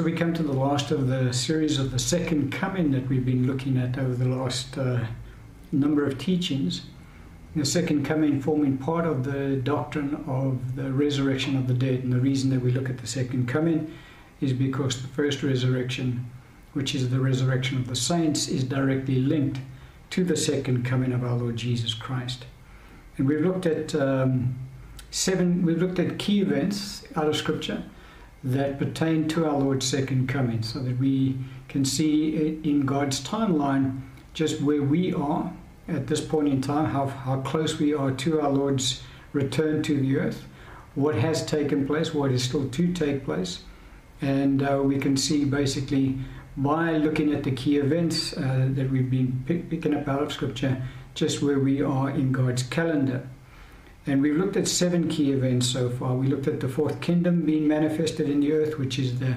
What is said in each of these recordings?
so we come to the last of the series of the second coming that we've been looking at over the last uh, number of teachings. The second coming forming part of the doctrine of the resurrection of the dead. And the reason that we look at the second coming is because the first resurrection, which is the resurrection of the saints, is directly linked to the second coming of our Lord Jesus Christ. And we've looked at um, seven, we've looked at key events out of Scripture that pertain to our Lord's second coming so that we can see in God's timeline just where we are at this point in time, how, how close we are to our Lord's return to the earth, what has taken place, what is still to take place. And uh, we can see basically by looking at the key events uh, that we've been pick, picking up out of Scripture, just where we are in God's calendar. And we've looked at seven key events so far. We looked at the fourth kingdom being manifested in the earth, which is the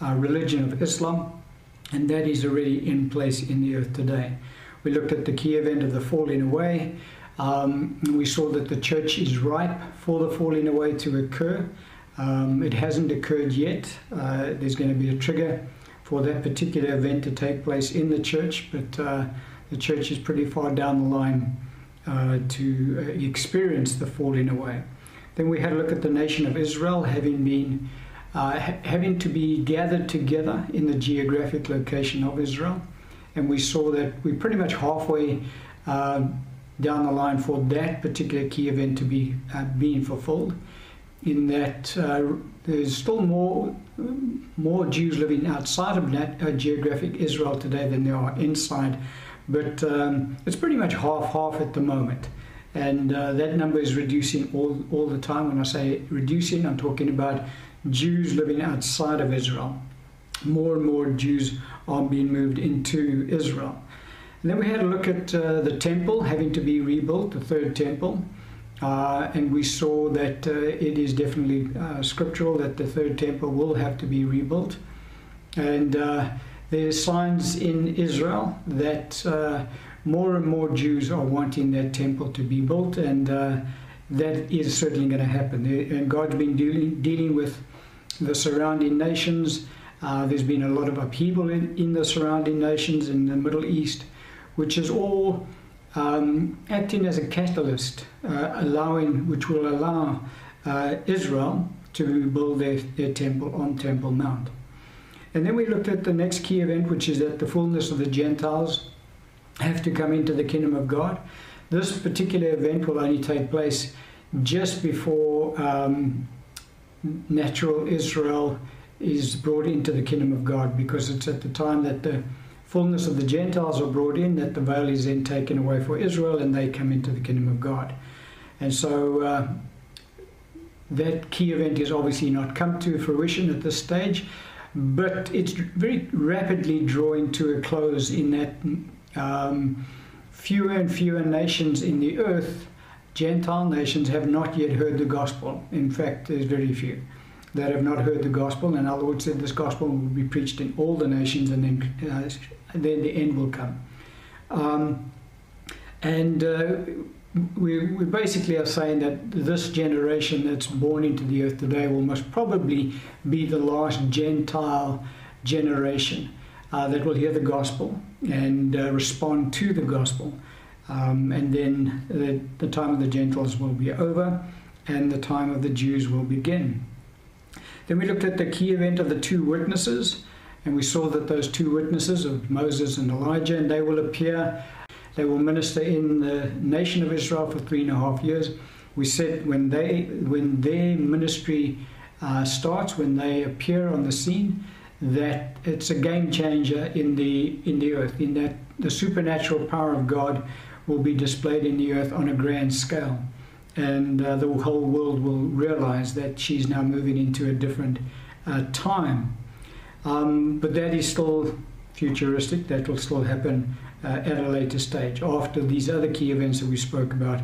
uh, religion of Islam, and that is already in place in the earth today. We looked at the key event of the falling away. Um, we saw that the church is ripe for the falling away to occur. Um, it hasn't occurred yet. Uh, there's going to be a trigger for that particular event to take place in the church, but uh, the church is pretty far down the line uh, to uh, experience the falling away. Then we had a look at the nation of Israel having been uh, ha- having to be gathered together in the geographic location of Israel, and we saw that we're pretty much halfway uh, down the line for that particular key event to be uh, being fulfilled. In that uh, there's still more more Jews living outside of that geographic Israel today than there are inside but um, it's pretty much half half at the moment. And uh, that number is reducing all, all the time. When I say reducing, I'm talking about Jews living outside of Israel. More and more Jews are being moved into Israel. And then we had a look at uh, the temple having to be rebuilt, the third temple. Uh, and we saw that uh, it is definitely uh, scriptural that the third temple will have to be rebuilt. And uh, there's signs in Israel that uh, more and more Jews are wanting that temple to be built, and uh, that is certainly going to happen. And God's been dealing, dealing with the surrounding nations. Uh, there's been a lot of upheaval in, in, the surrounding nations in the Middle East, which is all um, acting as a catalyst, uh, allowing, which will allow uh, Israel to build their, their temple on Temple Mount. And then we looked at the next key event, which is that the fullness of the Gentiles have to come into the kingdom of God. This particular event will only take place just before um, natural Israel is brought into the kingdom of God, because it's at the time that the fullness of the Gentiles are brought in that the veil is then taken away for Israel and they come into the kingdom of God. And so uh, that key event has obviously not come to fruition at this stage but it's very rapidly drawing to a close in that um, fewer and fewer nations in the earth, Gentile nations, have not yet heard the gospel. In fact, there's very few that have not heard the gospel, and our Lord said this gospel will be preached in all the nations, and then, uh, then the end will come. Um, and uh, we, we basically are saying that this generation that's born into the earth today will most probably be the last Gentile generation uh, that will hear the gospel and uh, respond to the gospel. Um, and then the, the time of the Gentiles will be over and the time of the Jews will begin. Then we looked at the key event of the two witnesses, and we saw that those two witnesses of Moses and Elijah, and they will appear they will minister in the nation of Israel for three and a half years. We said when they when their ministry uh, starts, when they appear on the scene, that it's a game changer in the in the earth. In that the supernatural power of God will be displayed in the earth on a grand scale, and uh, the whole world will realize that she's now moving into a different uh, time. Um, but that is still futuristic. That will still happen uh, at a later stage after these other key events that we spoke about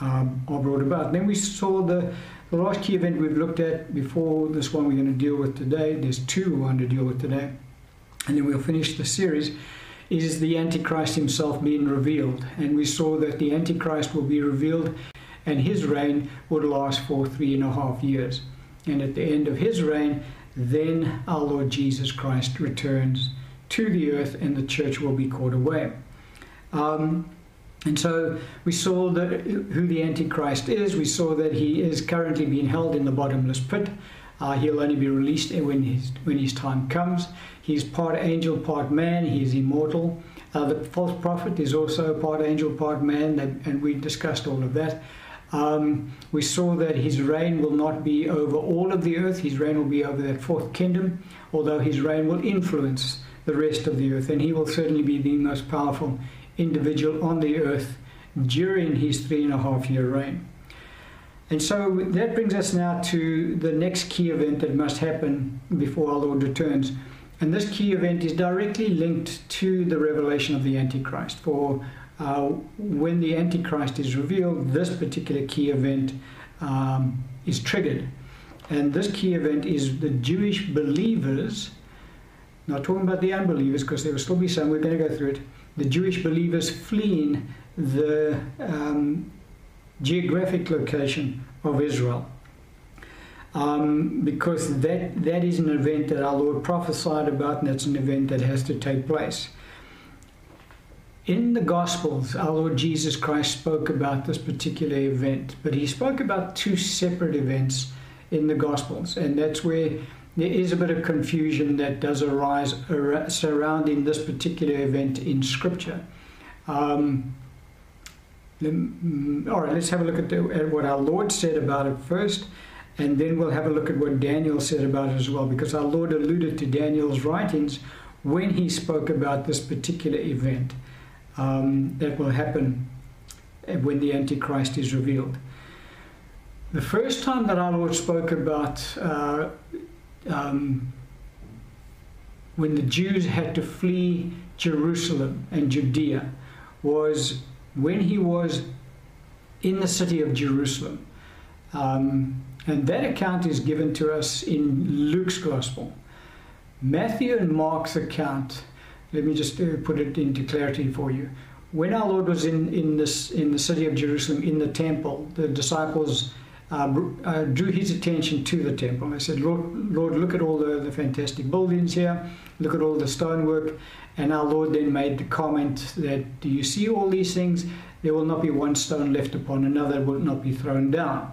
um, are brought about. Then we saw the, the last key event we've looked at before this one we're going to deal with today. There's two we want to deal with today, and then we'll finish the series. Is the Antichrist himself being revealed? And we saw that the Antichrist will be revealed, and his reign would last for three and a half years. And at the end of his reign, then our Lord Jesus Christ returns to the earth and the church will be caught away. Um, and so we saw that who the Antichrist is. We saw that he is currently being held in the bottomless pit. Uh, he'll only be released when his, when his time comes. He's part angel, part man. He is immortal. Uh, the false prophet is also part angel, part man, and we discussed all of that. Um, we saw that his reign will not be over all of the earth, his reign will be over that fourth kingdom, although his reign will influence the rest of the earth, and he will certainly be the most powerful individual on the earth during his three and a half year reign. And so that brings us now to the next key event that must happen before our Lord returns. And this key event is directly linked to the revelation of the Antichrist. For uh, when the Antichrist is revealed, this particular key event um, is triggered. And this key event is the Jewish believers, not talking about the unbelievers, because there will still be some, we're going to go through it, the Jewish believers fleeing the um, geographic location of Israel. Um, because that, that is an event that our Lord prophesied about, and that's an event that has to take place. In the Gospels, our Lord Jesus Christ spoke about this particular event, but he spoke about two separate events in the Gospels, and that's where there is a bit of confusion that does arise surrounding this particular event in Scripture. Um, mm, all right, let's have a look at, the, at, what our Lord said about it first, and then we'll have a look at what Daniel said about it as well, because our Lord alluded to Daniel's writings when he spoke about this particular event um, that will happen when the Antichrist is revealed. The first time that our Lord spoke about uh, um, when the Jews had to flee Jerusalem and Judea was when he was in the city of Jerusalem. Um, and that account is given to us in Luke's Gospel. Matthew and Mark's account, let me just uh, put it into clarity for you. When our Lord was in, in, this, in the city of Jerusalem, in the temple, the disciples uh, uh, drew his attention to the temple. I said, Lord, Lord look at all the, the fantastic buildings here, look at all the stonework. And our Lord then made the comment that, Do you see all these things? There will not be one stone left upon another, will not be thrown down.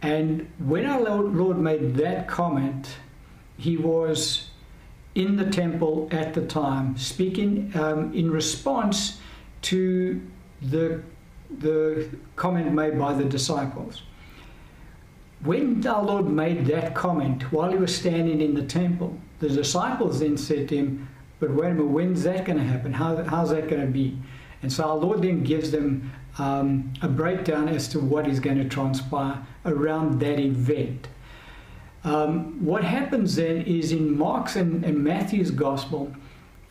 And when our Lord made that comment, he was in the temple at the time, speaking um, in response to the, the comment made by the disciples. When our Lord made that comment while he was standing in the temple, the disciples then said to him, But wait a minute, when's that going to happen? How, how's that going to be? And so our Lord then gives them um, a breakdown as to what is going to transpire around that event. Um, what happens then is in Mark's and, and Matthew's gospel,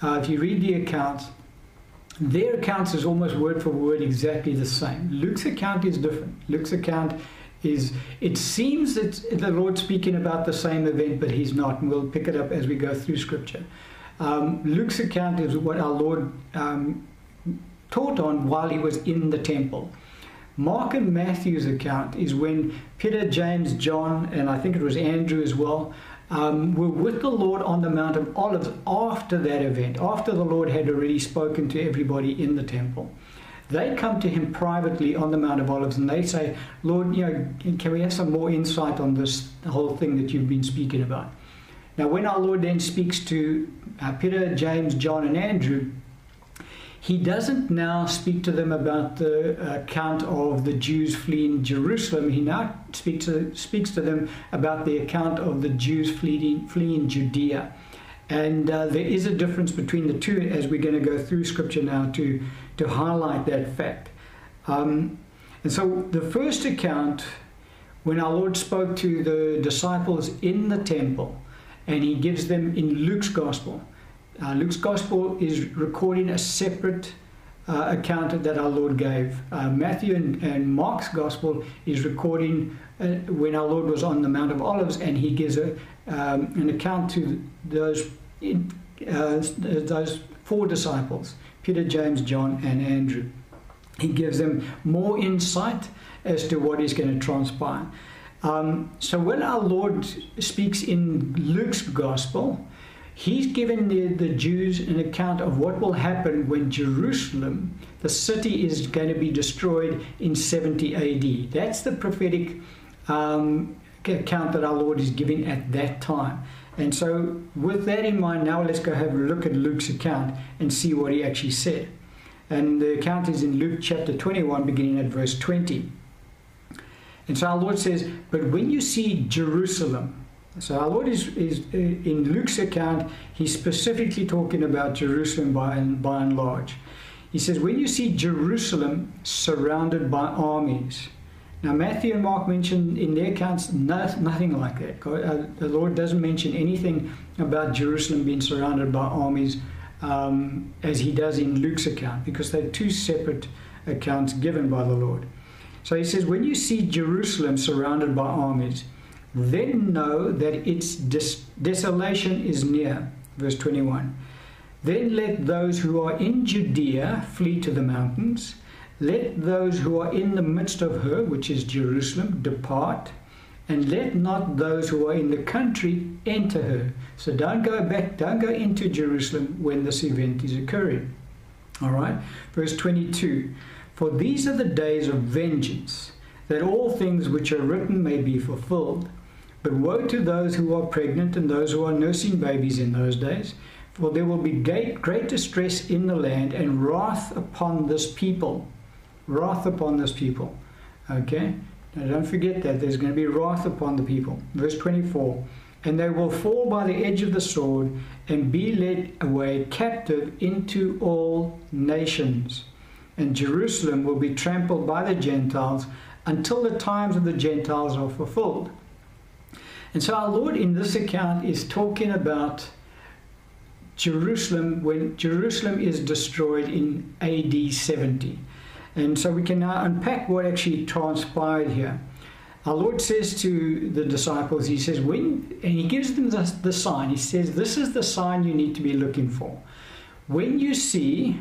uh, if you read the accounts, their accounts is almost word for word exactly the same. Luke's account is different. Luke's account is it seems that the Lord speaking about the same event, but he's not, and we'll pick it up as we go through Scripture. Um, Luke's account is what our Lord um, taught on while he was in the temple. Mark and Matthew's account is when Peter, James, John, and I think it was Andrew as well, um, were with the Lord on the Mount of Olives after that event, after the Lord had already spoken to everybody in the temple. They come to him privately on the Mount of Olives and they say, Lord, you know, can we have some more insight on this whole thing that you've been speaking about? Now, when our Lord then speaks to uh, Peter, James, John, and Andrew, he doesn't now speak to them about the account of the Jews fleeing Jerusalem. He now speaks to, speaks to them about the account of the Jews fleeing, fleeing Judea. And uh, there is a difference between the two as we're going to go through scripture now to, to highlight that fact. Um, and so the first account, when our Lord spoke to the disciples in the temple, and he gives them in Luke's gospel. Uh, Luke's gospel is recording a separate uh, account that our Lord gave. Uh, Matthew and, and, Mark's gospel is recording uh, when our Lord was on the Mount of Olives, and he gives a, um, an account to those, uh, those four disciples Peter, James, John, and Andrew. He gives them more insight as to what is going to transpire. Um, so when our Lord speaks in Luke's gospel, he's given the, the Jews an account of what will happen when Jerusalem, the city, is going to be destroyed in 70 AD. That's the prophetic um, account that our Lord is giving at that time. And so, with that in mind, now let's go have a look at Luke's account and see what he actually said. And the account is in Luke chapter 21, beginning at verse 20. And so our Lord says, But when you see Jerusalem, so our Lord is, is uh, in Luke's account, he's specifically talking about Jerusalem by and, by and large. He says, When you see Jerusalem surrounded by armies, now, Matthew and Mark mention in their accounts nothing like that. God, uh, the Lord doesn't mention anything about Jerusalem being surrounded by armies um, as he does in Luke's account because they're two separate accounts given by the Lord. So he says, When you see Jerusalem surrounded by armies, then know that its des- desolation is near. Verse 21. Then let those who are in Judea flee to the mountains. Let those who are in the midst of her, which is Jerusalem, depart, and let not those who are in the country enter her. So don't go back, don't go into Jerusalem when this event is occurring. All right, verse 22 For these are the days of vengeance, that all things which are written may be fulfilled. But woe to those who are pregnant and those who are nursing babies in those days, for there will be great, great distress in the land and wrath upon this people wrath upon this people. Okay? Now don't forget that there's going to be wrath upon the people. Verse 24 And they will fall by the edge of the sword and be led away captive into all nations. And Jerusalem will be trampled by the Gentiles until the times of the Gentiles are fulfilled. And so our Lord in this account is talking about Jerusalem when Jerusalem is destroyed in AD 70. And so we can now unpack what actually transpired here. Our Lord says to the disciples, He says, when, and He gives them the, the sign. He says, This is the sign you need to be looking for. When you see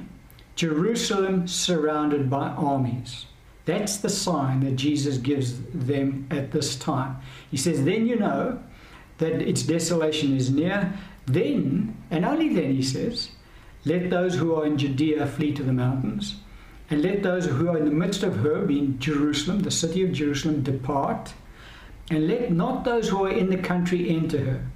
Jerusalem surrounded by armies, that's the sign that Jesus gives them at this time. He says, Then you know that its desolation is near. Then, and only then, he says, let those who are in Judea flee to the mountains. And let those who are in the midst of her, being Jerusalem, the city of Jerusalem, depart. And let not those who are in the country enter her.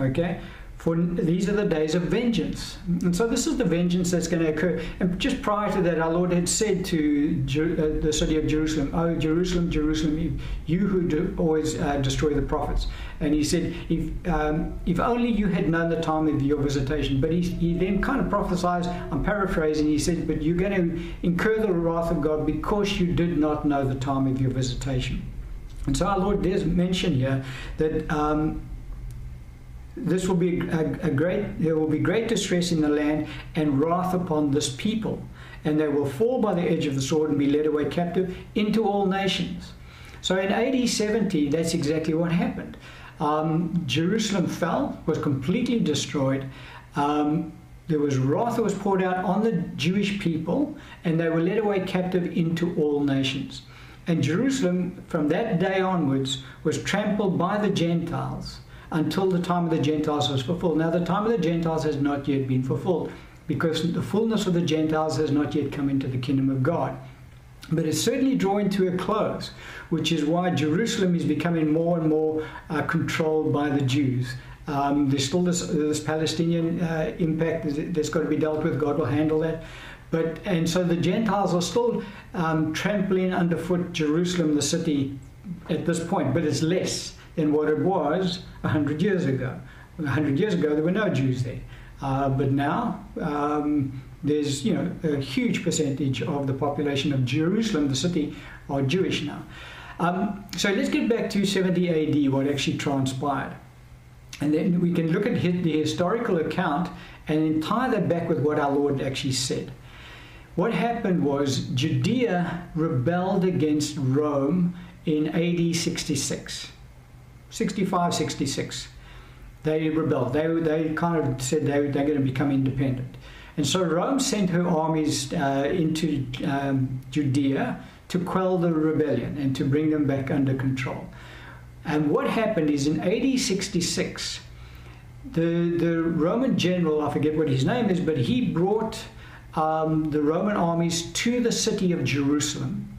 Okay? For these are the days of vengeance. And so this is the vengeance that's going to occur. And just prior to that, our Lord had said to uh, the city of Jerusalem, Oh, Jerusalem, Jerusalem, you who do always uh, destroy the prophets. And he said, if, um, if only you had known the time of your visitation. But he, he then kind of prophesies, I'm paraphrasing, he said, But you're going to incur the wrath of God because you did not know the time of your visitation. And so our Lord does mention here that. Um, this will be a, a, great there will be great distress in the land and wrath upon this people. And they will fall by the edge of the sword and be led away captive into all nations. So in AD 70 that's exactly what happened. Um, Jerusalem fell was completely destroyed. Um, there was wrath that was poured out on the Jewish people and they were led away captive into all nations. And Jerusalem from that day onwards was trampled by the Gentiles until the time of the Gentiles was fulfilled. Now, the time of the Gentiles has not yet been fulfilled because the fullness of the Gentiles has not yet come into the kingdom of God. But it's certainly drawing to a close, which is why Jerusalem is becoming more and more uh, controlled by the Jews. Um, there's still this, this Palestinian uh, impact that's got to be dealt with. God will handle that. But and so the Gentiles are still um, trampling underfoot Jerusalem, the city, at this point, but it's less than what it was 100 years ago. 100 years ago, there were no Jews there. Uh, but now, um, there's you know a huge percentage of the population of Jerusalem, the city, are Jewish now. Um, so let's get back to 70 AD, what actually transpired. And then we can look at the historical account and then tie that back with what our Lord actually said. What happened was Judea rebelled against Rome in AD 66. 65, 66. They rebelled. They, they kind of said they, they're going to become independent. And so Rome sent her armies uh, into um, Judea to quell the rebellion and to bring them back under control. And what happened is in AD 66, the, the Roman general, I forget what his name is, but he brought um, the Roman armies to the city of Jerusalem.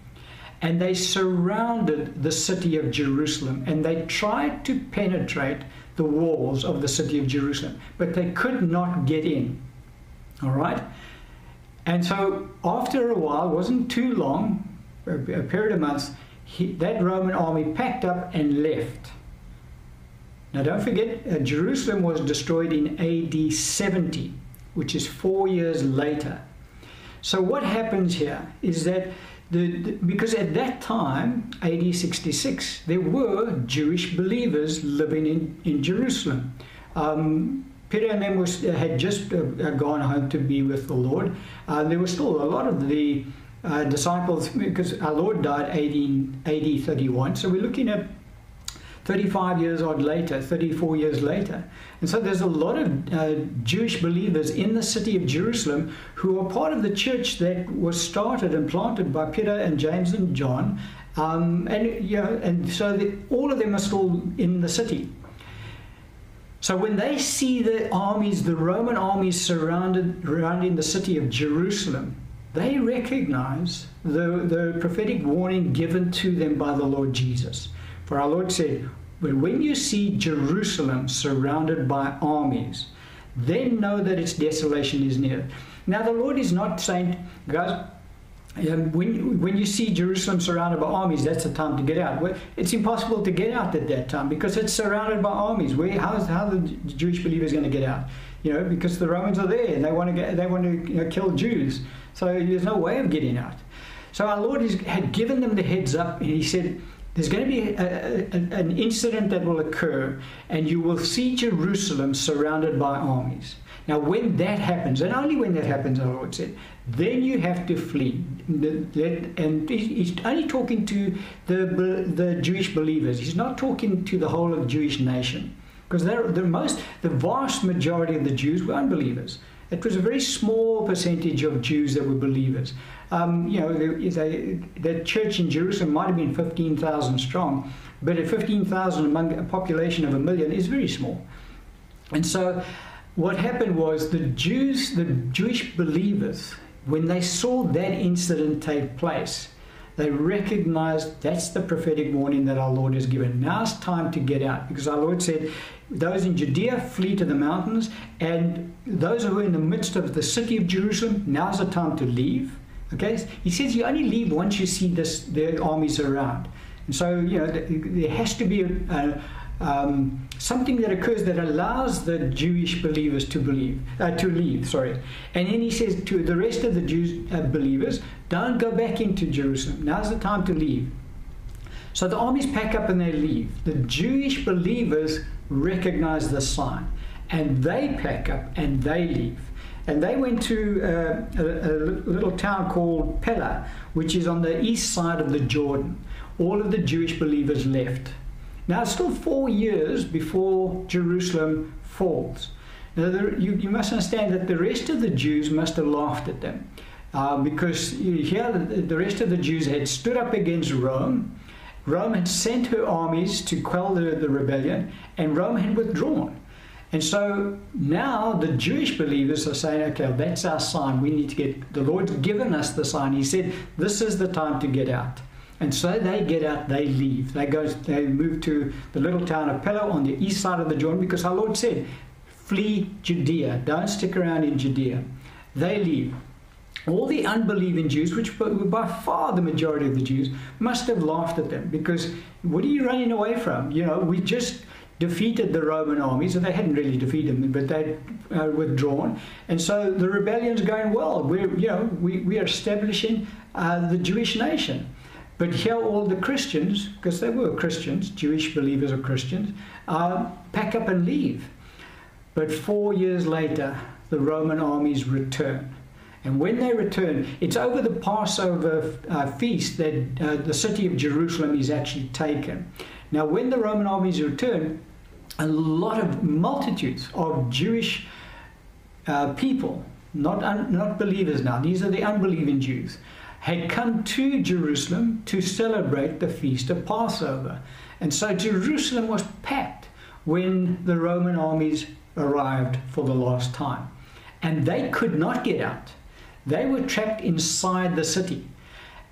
And they surrounded the city of Jerusalem and they tried to penetrate the walls of the city of Jerusalem, but they could not get in. All right? And so, after a while, wasn't too long, a, a period of months, he, that Roman army packed up and left. Now, don't forget, uh, Jerusalem was destroyed in AD 70, which is four years later. So, what happens here is that the, because at that time, AD 66, there were Jewish believers living in, in Jerusalem. Um, Peter and them was, had just uh, uh, gone home to be with the Lord. Uh, there were still a lot of the uh, disciples, because our Lord died AD, AD 31. So we're looking at 35 years odd later, 34 years later. And so there's a lot of uh, Jewish believers in the city of Jerusalem who are part of the church that was started and planted by Peter and James and John. Um, and, you know, and so the, all of them are still in the city. So when they see the armies, the Roman armies surrounded, surrounding the city of Jerusalem, they recognize the, the prophetic warning given to them by the Lord Jesus. For our Lord said, But when you see Jerusalem surrounded by armies, then know that its desolation is near. Now, the Lord is not saying, guys, um, when, when you see Jerusalem surrounded by armies, that's the time to get out. Well, it's impossible to get out at that time because it's surrounded by armies. Where, how are the Jewish believers going to get out? You know, because the Romans are there and they want to get, they want to you know, kill Jews. So there's no way of getting out. So our Lord is, had given them the heads up, and He said, there's going to be a, a, an incident that will occur, and you will see Jerusalem surrounded by armies. Now, when that happens, and only when that happens, our Lord said, then you have to flee. And he's only talking to the, the Jewish believers. He's not talking to the whole of the Jewish nation. Because the most, the vast majority of the Jews were unbelievers. It was a very small percentage of Jews that were believers. Um, you know, the church in Jerusalem might have been 15,000 strong, but at 15,000 among a population of a million is very small. And so what happened was the Jews, the Jewish believers, when they saw that incident take place, they recognized that's the prophetic warning that our Lord has given. Now it's time to get out because our Lord said, Those in Judea flee to the mountains, and those who are in the midst of the city of Jerusalem, now's the time to leave. Okay? He says you only leave once you see this, the armies around. And so, you know, there has to be a, a um, something that occurs that allows the Jewish believers to believe, uh, to leave. Sorry, and then he says to the rest of the Jews uh, believers, don't go back into Jerusalem. Now's the time to leave. So the armies pack up and they leave. The Jewish believers recognize the sign, and they pack up and they leave. And they went to uh, a, a, little town called Pella, which is on the east side of the Jordan. All of the Jewish believers left. Now, it's still four years before Jerusalem falls. Now, there, you, you, must understand that the rest of the Jews must have laughed at them uh, because here the, the rest of the Jews had stood up against Rome. Rome had sent her armies to quell the, the rebellion, and Rome had withdrawn. And so now the Jewish believers are saying, okay, that's our sign. We need to get, the Lord's given us the sign. He said, this is the time to get out. And so they get out, they leave. They go, they move to the little town of Pella on the east side of the Jordan because our Lord said, flee Judea. Don't stick around in Judea. They leave. All the unbelieving Jews, which were by far the majority of the Jews, must have laughed at them because what are you running away from? You know, we just defeated the Roman armies, and they hadn't really defeated them, but they'd uh, withdrawn. And so the rebellion's going well. We're, you know, we, we are establishing uh, the Jewish nation. But here, all the Christians, because they were Christians, Jewish believers or Christians, uh, pack up and leave. But four years later, the Roman armies return. And when they return, it's over the Passover uh, feast that uh, the city of Jerusalem is actually taken. Now, when the Roman armies return, a lot of multitudes of Jewish uh, people, not, un- not believers now, these are the unbelieving Jews, had come to Jerusalem to celebrate the feast of Passover. And so Jerusalem was packed when the Roman armies arrived for the last time. And they could not get out. They were trapped inside the city.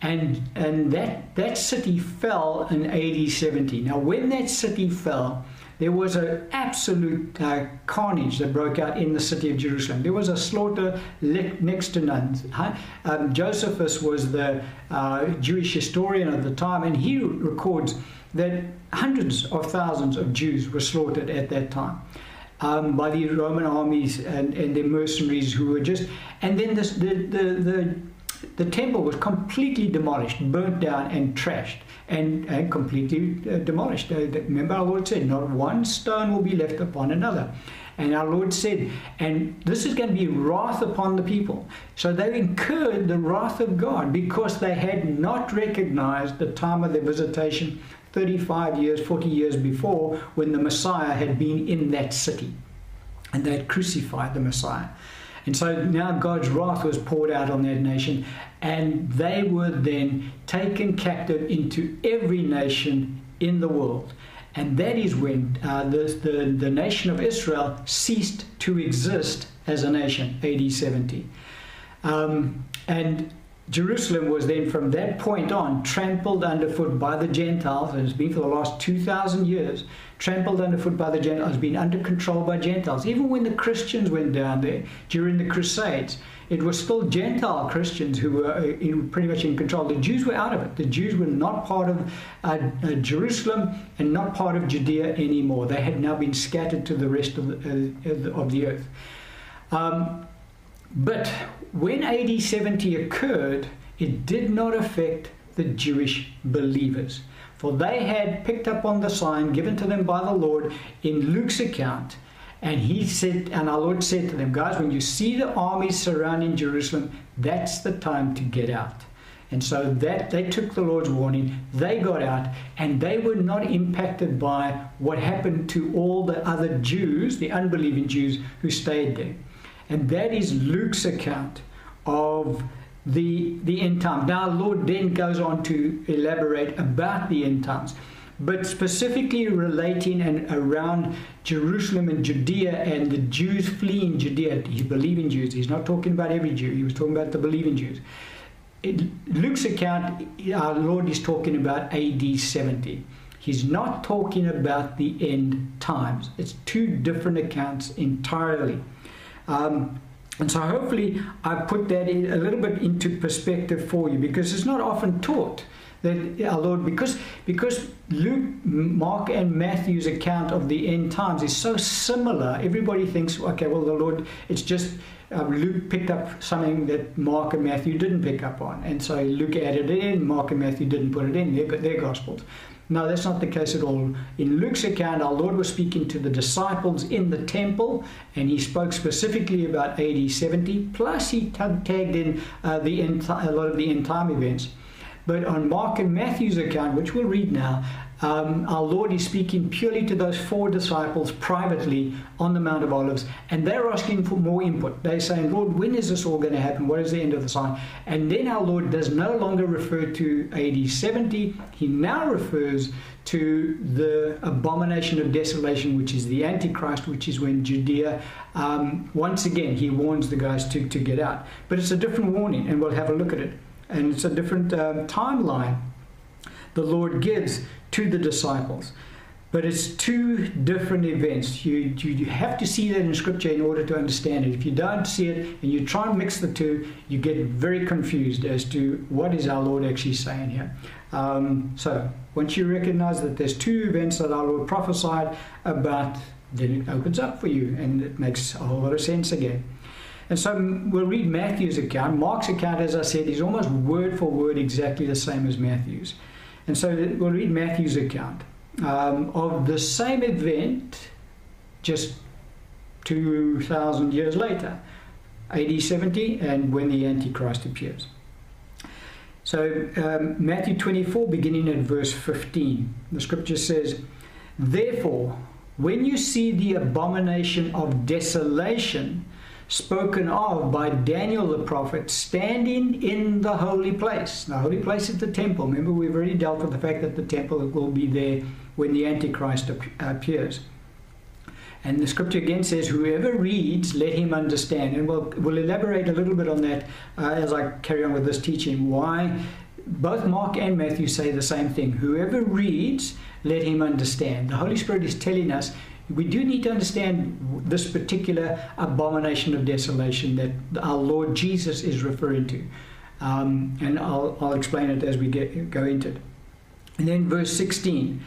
And, and that, that city fell in AD 70. Now, when that city fell, there was an absolute uh, carnage that broke out in the city of Jerusalem. There was a slaughter next to none. Um, Josephus was the uh, Jewish historian of the time, and he records that hundreds of thousands of Jews were slaughtered at that time. Um, by the Roman armies and, and their mercenaries who were just, and then this, the, the, the, the temple was completely demolished, burnt down, and trashed and, and completely uh, demolished. Uh, remember, our Lord said, Not one stone will be left upon another. And our Lord said, and this is going to be wrath upon the people. So they incurred the wrath of God because they had not recognized the time of their visitation 35 years, 40 years before when the Messiah had been in that city. And they had crucified the Messiah. And so now God's wrath was poured out on that nation, and they were then taken captive into every nation in the world. And that is when uh, the, the, the nation of Israel ceased to exist as a nation, AD 70. Um, and Jerusalem was then from that point on trampled underfoot by the Gentiles, and it's been for the last 2,000 years, trampled underfoot by the Gentiles, been under control by Gentiles. Even when the Christians went down there during the Crusades, it was still Gentile Christians who were uh, in, pretty much in control. The Jews were out of it. The Jews were not part of uh, uh, Jerusalem and not part of Judea anymore. They had now been scattered to the rest of the, uh, of the earth. Um, but when AD 70 occurred, it did not affect the Jewish believers. For they had picked up on the sign given to them by the Lord in Luke's account. And he said, and our Lord said to them, guys, when you see the armies surrounding Jerusalem, that's the time to get out. And so that they took the Lord's warning, they got out, and they were not impacted by what happened to all the other Jews, the unbelieving Jews who stayed there. And that is Luke's account of the, the end times. Now, Lord then goes on to elaborate about the end times, but specifically relating and around Jerusalem and Judea and the Jews fleeing Judea. He's believing Jews. He's not talking about every Jew. He was talking about the believing Jews. In Luke's account, our Lord is talking about AD 70. He's not talking about the end times. It's two different accounts entirely. Um, and so hopefully I put that in a little bit into perspective for you because it's not often taught that our Lord because because Luke, Mark, and Matthew's account of the end times is so similar. Everybody thinks, okay, well the Lord, it's just um, Luke picked up something that Mark and Matthew didn't pick up on, and so Luke added it in. Mark and Matthew didn't put it in their their gospels. No, that's not the case at all. In Luke's account, our Lord was speaking to the disciples in the temple, and he spoke specifically about AD 70. Plus, he tagged in uh, the a lot of the end time events. But on Mark and Matthew's account, which we'll read now, um, our Lord is speaking purely to those four disciples privately on the Mount of Olives, and they're asking for more input. They're saying, Lord, when is this all going to happen? What is the end of the sign? And then our Lord does no longer refer to AD 70, he now refers to the abomination of desolation, which is the Antichrist, which is when Judea, um, once again, he warns the guys to, to get out. But it's a different warning, and we'll have a look at it. And it's a different um, timeline the Lord gives to the disciples. But it's two different events. You, you, you, have to see that in Scripture in order to understand it. If you don't see it and you try and mix the two, you get very confused as to what is our Lord actually saying here. Um, so once you recognize that there's two events that our Lord prophesied about, then it opens up for you and it makes a whole lot of sense again. And so we'll read Matthew's account. Mark's account, as I said, is almost word for word exactly the same as Matthew's. And so we'll read Matthew's account um, of the same event just 2,000 years later, AD 70, and when the Antichrist appears. So, um, Matthew 24, beginning at verse 15, the scripture says, Therefore, when you see the abomination of desolation spoken of by Daniel the prophet standing in the holy place. The holy place is the temple. Remember, we've already dealt with the fact that the temple will be there when the Antichrist appears. And the scripture again says, Whoever reads, let him understand. And we'll, we'll elaborate a little bit on that uh, as I carry on with this teaching. Why both Mark and Matthew say the same thing. Whoever reads, let him understand. The Holy Spirit is telling us we do need to understand this particular abomination of desolation that our Lord Jesus is referring to. Um, and I'll, I'll explain it as we get, go into it. And then verse 16.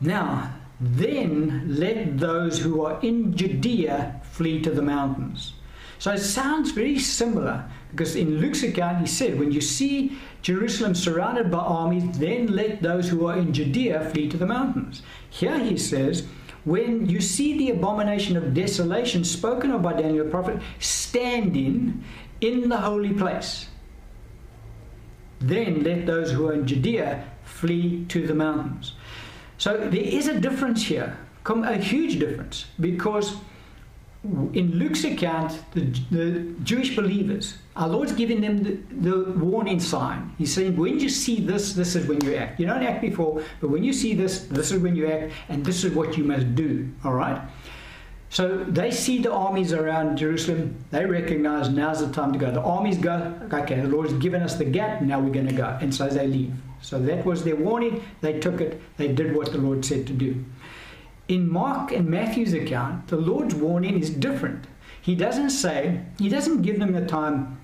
Now, then let those who are in Judea flee to the mountains. So it sounds very similar because in Luke's account he said, when you see Jerusalem surrounded by armies, then let those who are in Judea flee to the mountains. Here he says, when you see the abomination of desolation spoken of by Daniel the prophet standing in the holy place, then let those who are in Judea flee to the mountains. So there is a difference here, a huge difference, because in Luke's account, the, the Jewish believers, our Lord's giving them the, the, warning sign. He's saying, when you see this, this is when you act. You don't act before, but when you see this, this is when you act, and this is what you must do. All right? So they see the armies around Jerusalem. They recognize now's the time to go. The armies go, okay, the Lord's given us the gap, now we're going to go. And so they leave. So that was their warning. They took it. They did what the Lord said to do. In Mark and Matthew's account, the Lord's warning is different. He doesn't say, he doesn't give them the time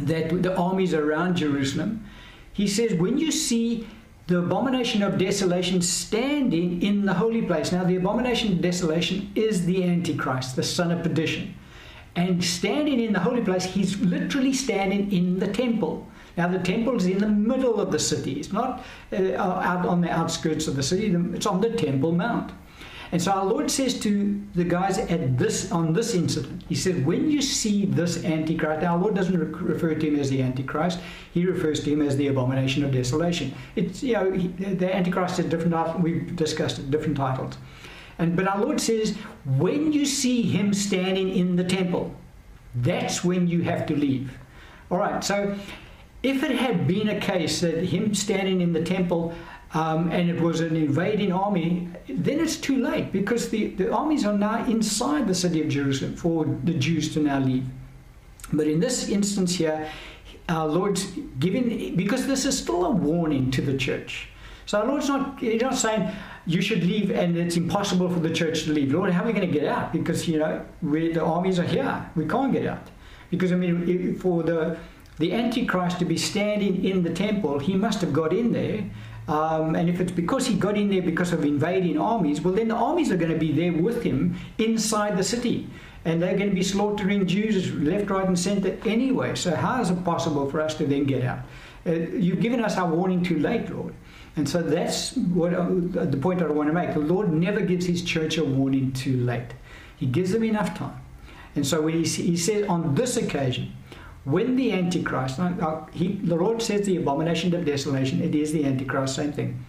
that the armies around Jerusalem. He says, when you see the abomination of desolation standing in the holy place. Now, the abomination of desolation is the Antichrist, the son of perdition. And standing in the holy place, he's literally standing in the temple. Now, the temple is in the middle of the city. It's not uh, out on the outskirts of the city. It's on the Temple Mount. And so our Lord says to the guys at this on this incident, He said, when you see this Antichrist, our Lord doesn't refer to him as the Antichrist. He refers to him as the abomination of desolation. It's you know he, the Antichrist is different. We've discussed it, different titles. And but our Lord says, when you see him standing in the temple, that's when you have to leave. All right. So if it had been a case that him standing in the temple um, and it was an invading army, then it's too late because the, the armies are now inside the city of Jerusalem for the Jews to now leave. But in this instance here, our Lord's giving, because this is still a warning to the church. So our Lord's not, he's not saying you should leave and it's impossible for the church to leave. Lord, how are we going to get out? Because, you know, the armies are here. We can't get out. Because, I mean, for the the Antichrist to be standing in the temple, he must have got in there. Um, and if it's because he got in there because of invading armies, well, then the armies are going to be there with him inside the city. And they're going to be slaughtering Jews left, right, and center anyway. So, how is it possible for us to then get out? Uh, you've given us our warning too late, Lord. And so that's what uh, the point I want to make. The Lord never gives his church a warning too late, he gives them enough time. And so, when he, he says on this occasion, when the Antichrist, he, the Lord says the abomination of desolation, it is the Antichrist, same thing.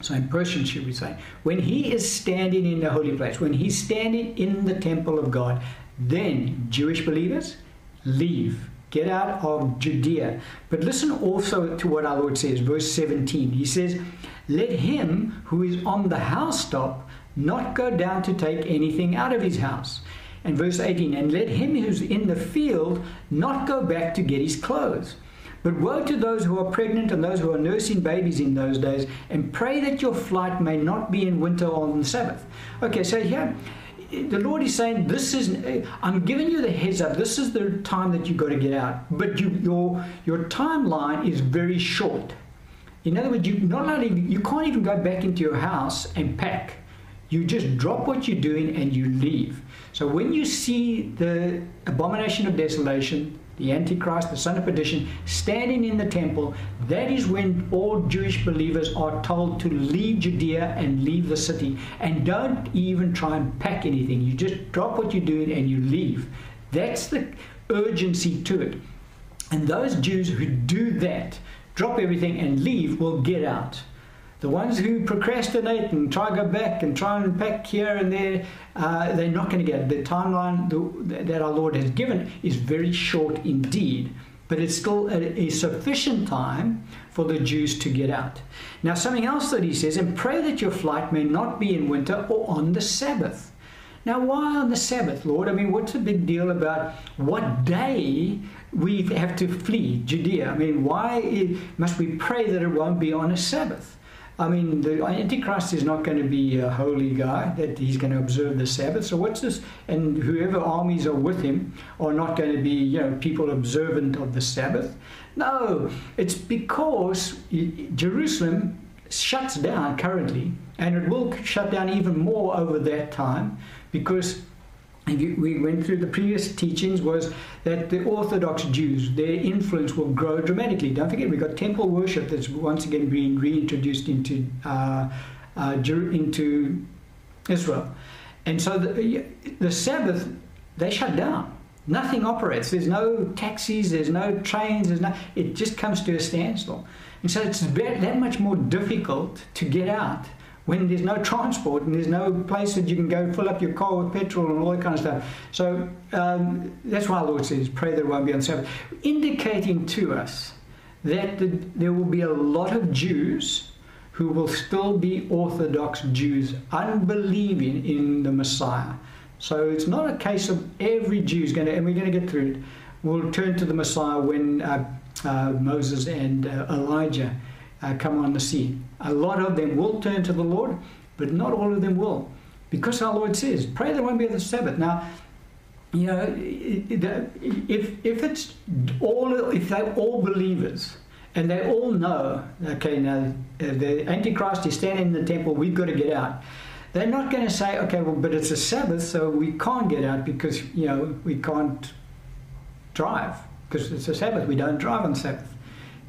So in Persian, should we say, when he is standing in the holy place, when he's standing in the temple of God, then Jewish believers leave, get out of Judea. But listen also to what our Lord says, verse 17. He says, Let him who is on the housetop not go down to take anything out of his house. And verse 18, and let him who's in the field not go back to get his clothes. But woe to those who are pregnant and those who are nursing babies in those days, and pray that your flight may not be in winter on the Sabbath. Okay, so here the Lord is saying, This is I'm giving you the heads up, this is the time that you've got to get out. But you, your your timeline is very short. In other words, you not only you can't even go back into your house and pack. You just drop what you're doing and you leave. So when you see the abomination of desolation, the Antichrist, the son of perdition, standing in the temple, that is when all Jewish believers are told to leave Judea and leave the city. And don't even try and pack anything. You just drop what you're doing and you leave. That's the urgency to it. And those Jews who do that, drop everything and leave, will get out. The ones who procrastinate and try to go back and try and pack here and there, uh, they're not going to get it. The timeline that our Lord has given is very short indeed, but it's still a, a sufficient time for the Jews to get out. Now, something else that he says, and pray that your flight may not be in winter or on the Sabbath. Now, why on the Sabbath, Lord? I mean, what's the big deal about what day we have to flee Judea? I mean, why must we pray that it won't be on a Sabbath? I mean, the Antichrist is not going to be a holy guy, that he's going to observe the Sabbath. So, what's this? And whoever armies are with him are not going to be, you know, people observant of the Sabbath. No, it's because Jerusalem shuts down currently, and it will shut down even more over that time because we went through the previous teachings was that the Orthodox Jews, their influence will grow dramatically. Don't forget, we've got temple worship that's once again being reintroduced into uh, uh, into Israel, and so the, the Sabbath they shut down. Nothing operates. There's no taxis. There's no trains. There's no. It just comes to a standstill, and so it's that much more difficult to get out when there's no transport and there's no place that you can go fill up your car with petrol and all that kind of stuff. So um, that's why the Lord says, pray that it won't be on Sabbath, indicating to us that the, there will be a lot of Jews who will still be Orthodox Jews, unbelieving in the Messiah. So it's not a case of every Jew is going to, and we're going to get through it, We'll turn to the Messiah when uh, uh, Moses and uh, Elijah uh, come on the scene. A lot of them will turn to the Lord, but not all of them will. Because our Lord says, pray there won't be the Sabbath. Now, you know, if, if it's all, if they're all believers, and they all know, okay, now the Antichrist is standing in the temple, we've got to get out. They're not going to say, okay, well, but it's a Sabbath, so we can't get out because, you know, we can't drive because it's a Sabbath. We don't drive on Sabbath.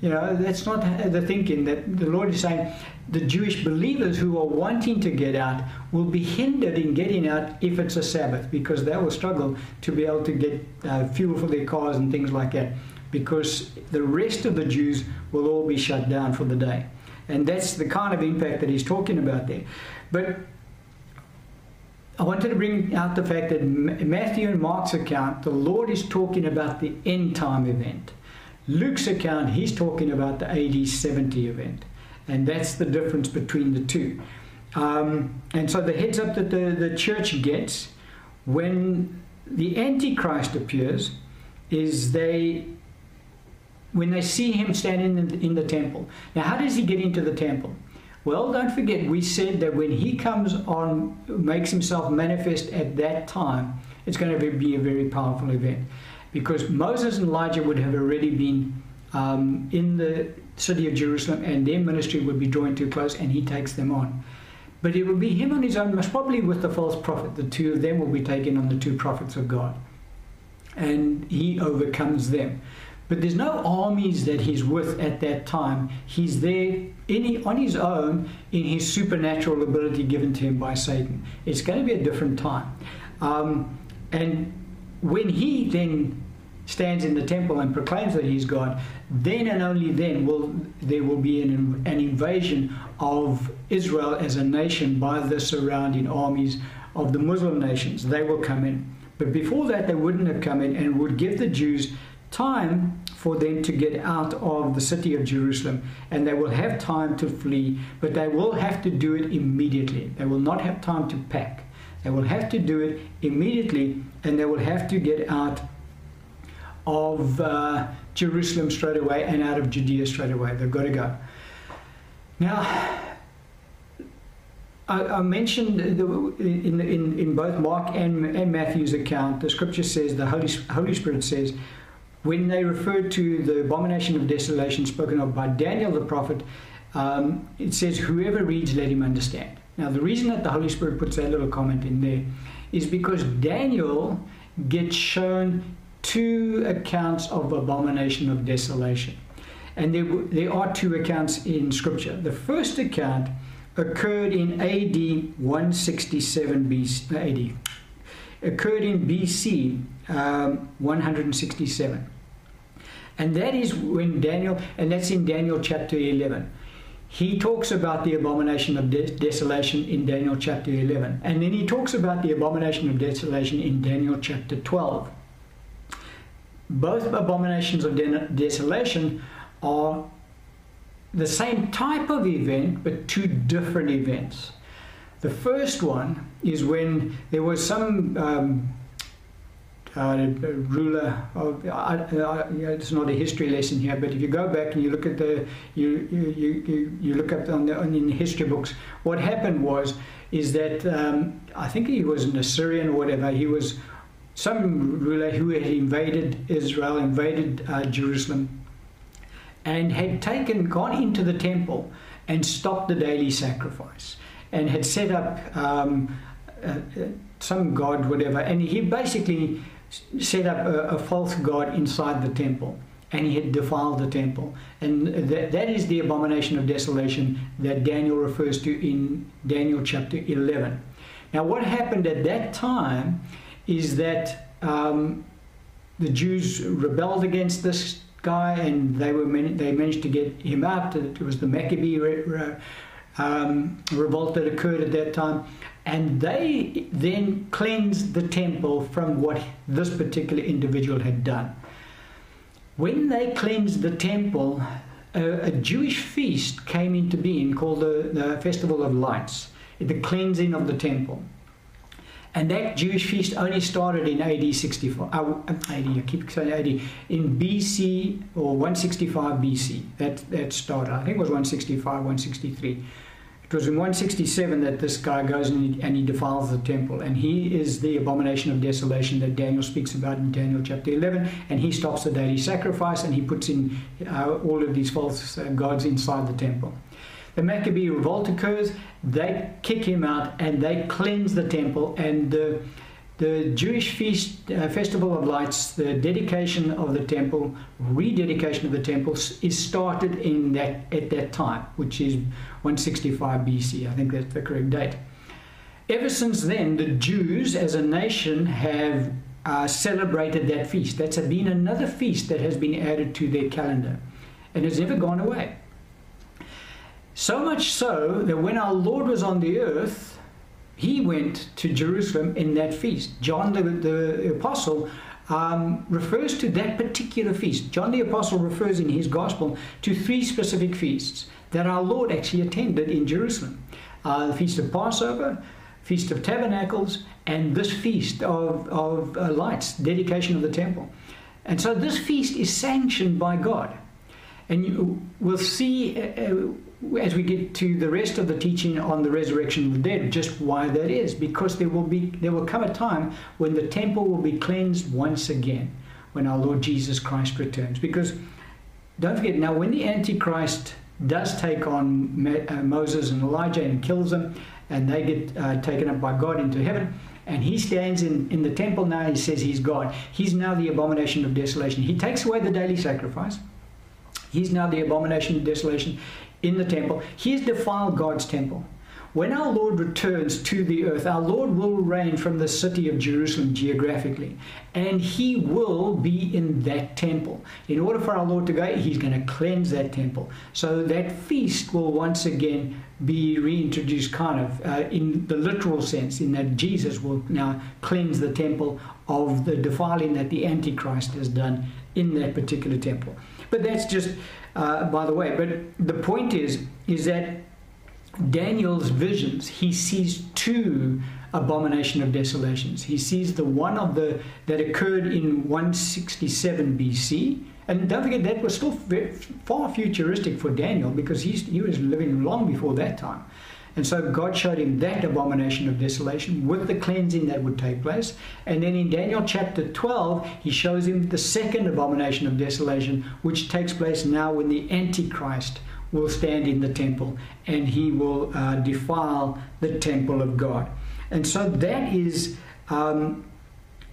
You know, that's not the thinking that the Lord is saying the Jewish believers who are wanting to get out will be hindered in getting out if it's a Sabbath because they will struggle to be able to get uh, fuel for their cars and things like that because the rest of the Jews will all be shut down for the day. And that's the kind of impact that he's talking about there. But I wanted to bring out the fact that Matthew and Mark's account, the Lord is talking about the end time event. Luke's account, he's talking about the AD 70 event. And that's the difference between the two. Um, and so the heads up that the, the church gets when the Antichrist appears is they when they see him standing in the, in the temple. Now, how does he get into the temple? Well, don't forget, we said that when he comes on, makes himself manifest at that time, it's going to be a very powerful event because Moses and Elijah would have already been um, in the city of Jerusalem and their ministry would be drawing too close and he takes them on. But it will be him on his own, most probably with the false prophet. The two of them will be taken on the two prophets of God. And he overcomes them. But there's no armies that he's with at that time. He's there in, on his own in his supernatural ability given to him by Satan. It's going to be a different time. Um, and when he then stands in the temple and proclaims that he's God, then and only then will there will be an, an invasion of Israel as a nation by the surrounding armies of the Muslim nations. They will come in. But before that, they wouldn't have come in and would give the Jews time for them to get out of the city of Jerusalem and they will have time to flee, but they will have to do it immediately. They will not have time to pack. They will have to do it immediately and they will have to get out of uh, Jerusalem straight away and out of Judea straight away. They've got to go. Now, I, I mentioned the, in, in, in both Mark and, and Matthew's account, the scripture says, the Holy, Holy Spirit says, when they referred to the abomination of desolation spoken of by Daniel the prophet, um, it says, whoever reads, let him understand. Now, the reason that the Holy Spirit puts that little comment in there is because Daniel gets shown two accounts of abomination of desolation. And there, there are two accounts in Scripture. The first account occurred in AD 167 BC, AD, occurred in BC um, 167. And that is when Daniel, and that's in Daniel chapter 11. he talks about the abomination of de- desolation in Daniel chapter 11. And then he talks about the abomination of desolation in Daniel chapter 12. Both abominations of de- desolation are the same type of event, but two different events. The first one is when there was some um, uh, ruler of, uh, uh, it's not a history lesson here, but if you go back and you look at the, you, you, you, you look up on the, on in the history books, what happened was, is that um, I think he was an Assyrian or whatever, he was some ruler who had invaded Israel, invaded uh, Jerusalem, and had taken, gone into the temple and stopped the daily sacrifice, and had set up um, uh, uh some god, whatever, and he basically set up a, a, false god inside the temple and he had defiled the temple. And that, that is the abomination of desolation that Daniel refers to in Daniel chapter 11. Now, what happened at that time is that um, the Jews rebelled against this guy and they were they managed to get him out. It was the Maccabee um, revolt that occurred at that time. And they then cleansed the temple from what this particular individual had done. When they cleansed the temple, a, a Jewish feast came into being called the, the Festival of Lights, the cleansing of the temple. And that Jewish feast only started in AD 64. Uh, AD, I keep saying AD. In BC or 165 BC. That, that started. I think it was 165, 163. It was in 167 that this guy goes and he, and he defiles the temple, and he is the abomination of desolation that Daniel speaks about in Daniel chapter 11. And he stops the daily sacrifice and he puts in uh, all of these false uh, gods inside the temple. The Maccabee revolt occurs, they kick him out and they cleanse the temple, and the the Jewish feast, uh, festival of lights, the dedication of the temple, rededication of the temple, is started in that at that time, which is 165 BC. I think that's the correct date. Ever since then, the Jews as a nation have uh, celebrated that feast. That's been another feast that has been added to their calendar, and has never gone away. So much so that when our Lord was on the earth, he went to Jerusalem in that feast. John the, the apostle um, refers to that particular feast. John the apostle refers in his gospel to three specific feasts that our Lord actually attended in Jerusalem uh, the Feast of Passover, Feast of Tabernacles, and this Feast of, of uh, Lights, dedication of the temple. And so this feast is sanctioned by God. And you will see uh, uh as we get to the rest of the teaching on the resurrection of the dead, just why that is. Because there will be there will come a time when the temple will be cleansed once again, when our Lord Jesus Christ returns. Because don't forget now, when the Antichrist does take on uh, Moses and Elijah and kills them, and they get uh, taken up by God into heaven. And he stands in, in the temple now, he says he's God. He's now the abomination of desolation. He takes away the daily sacrifice. He's now the abomination of desolation in the temple. He has defiled God's temple. When our Lord returns to the earth, our Lord will reign from the city of Jerusalem geographically, and He will be in that temple. In order for our Lord to go, He's going to cleanse that temple. So that feast will once again be reintroduced, kind of uh, in the literal sense, in that Jesus will now cleanse the temple of the defiling that the Antichrist has done in that particular temple. But that's just uh, by the way. But the point is, is that Daniel's visions, he sees two abomination of desolations. He sees the one of the that occurred in 167 BC, and don't forget that was still far futuristic for Daniel because he was living long before that time. And so God showed him that abomination of desolation with the cleansing that would take place. And then in Daniel chapter 12, he shows him the second abomination of desolation, which takes place now when the Antichrist will stand in the temple and he will uh, defile the temple of God. And so that is. Um,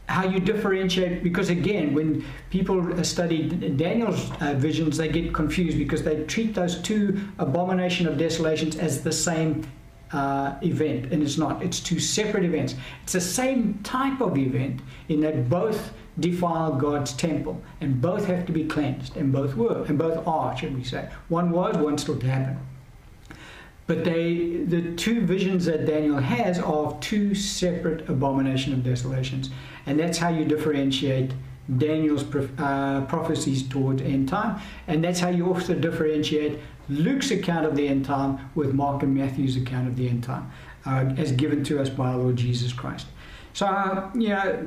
how you differentiate because again when people study daniel's uh, visions they get confused because they treat those two abomination of desolations as the same uh, event and it's not. It's two separate events. It's the same type of event in that both defile god's temple and both have to be cleansed and both were and both are should we say. One was one still to happen But they, the two visions that Daniel has are of two separate abomination of desolations, and that's how you differentiate Daniel's uh, prophecies towards end time, and that's how you also differentiate Luke's account of the end time with Mark and Matthew's account of the end time, uh, as given to us by our Lord Jesus Christ. So, uh, yeah,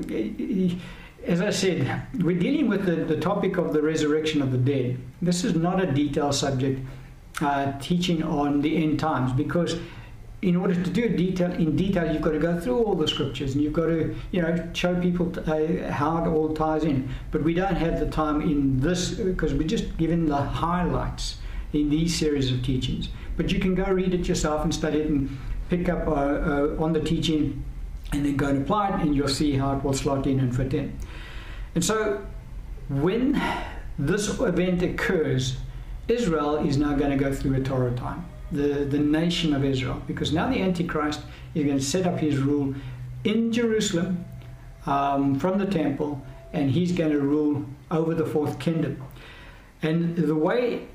as I said, we're dealing with the, the topic of the resurrection of the dead. This is not a detailed subject uh, teaching on the end times because in order to do detail in detail, you've got to go through all the scriptures and you've got to, you know, show people uh, how it all ties in. But we don't have the time in this because we're just given the highlights in these series of teachings. But you can go read it yourself and study it and pick up uh, uh, on the teaching and then go and apply it, and you'll see how it will slot in and fit in. And so, when this event occurs, Israel is now going to go through a torrid time the, the nation of Israel. Because now the Antichrist is going to set up his rule in Jerusalem um, from the temple, and he's going to rule over the fourth kingdom. And the way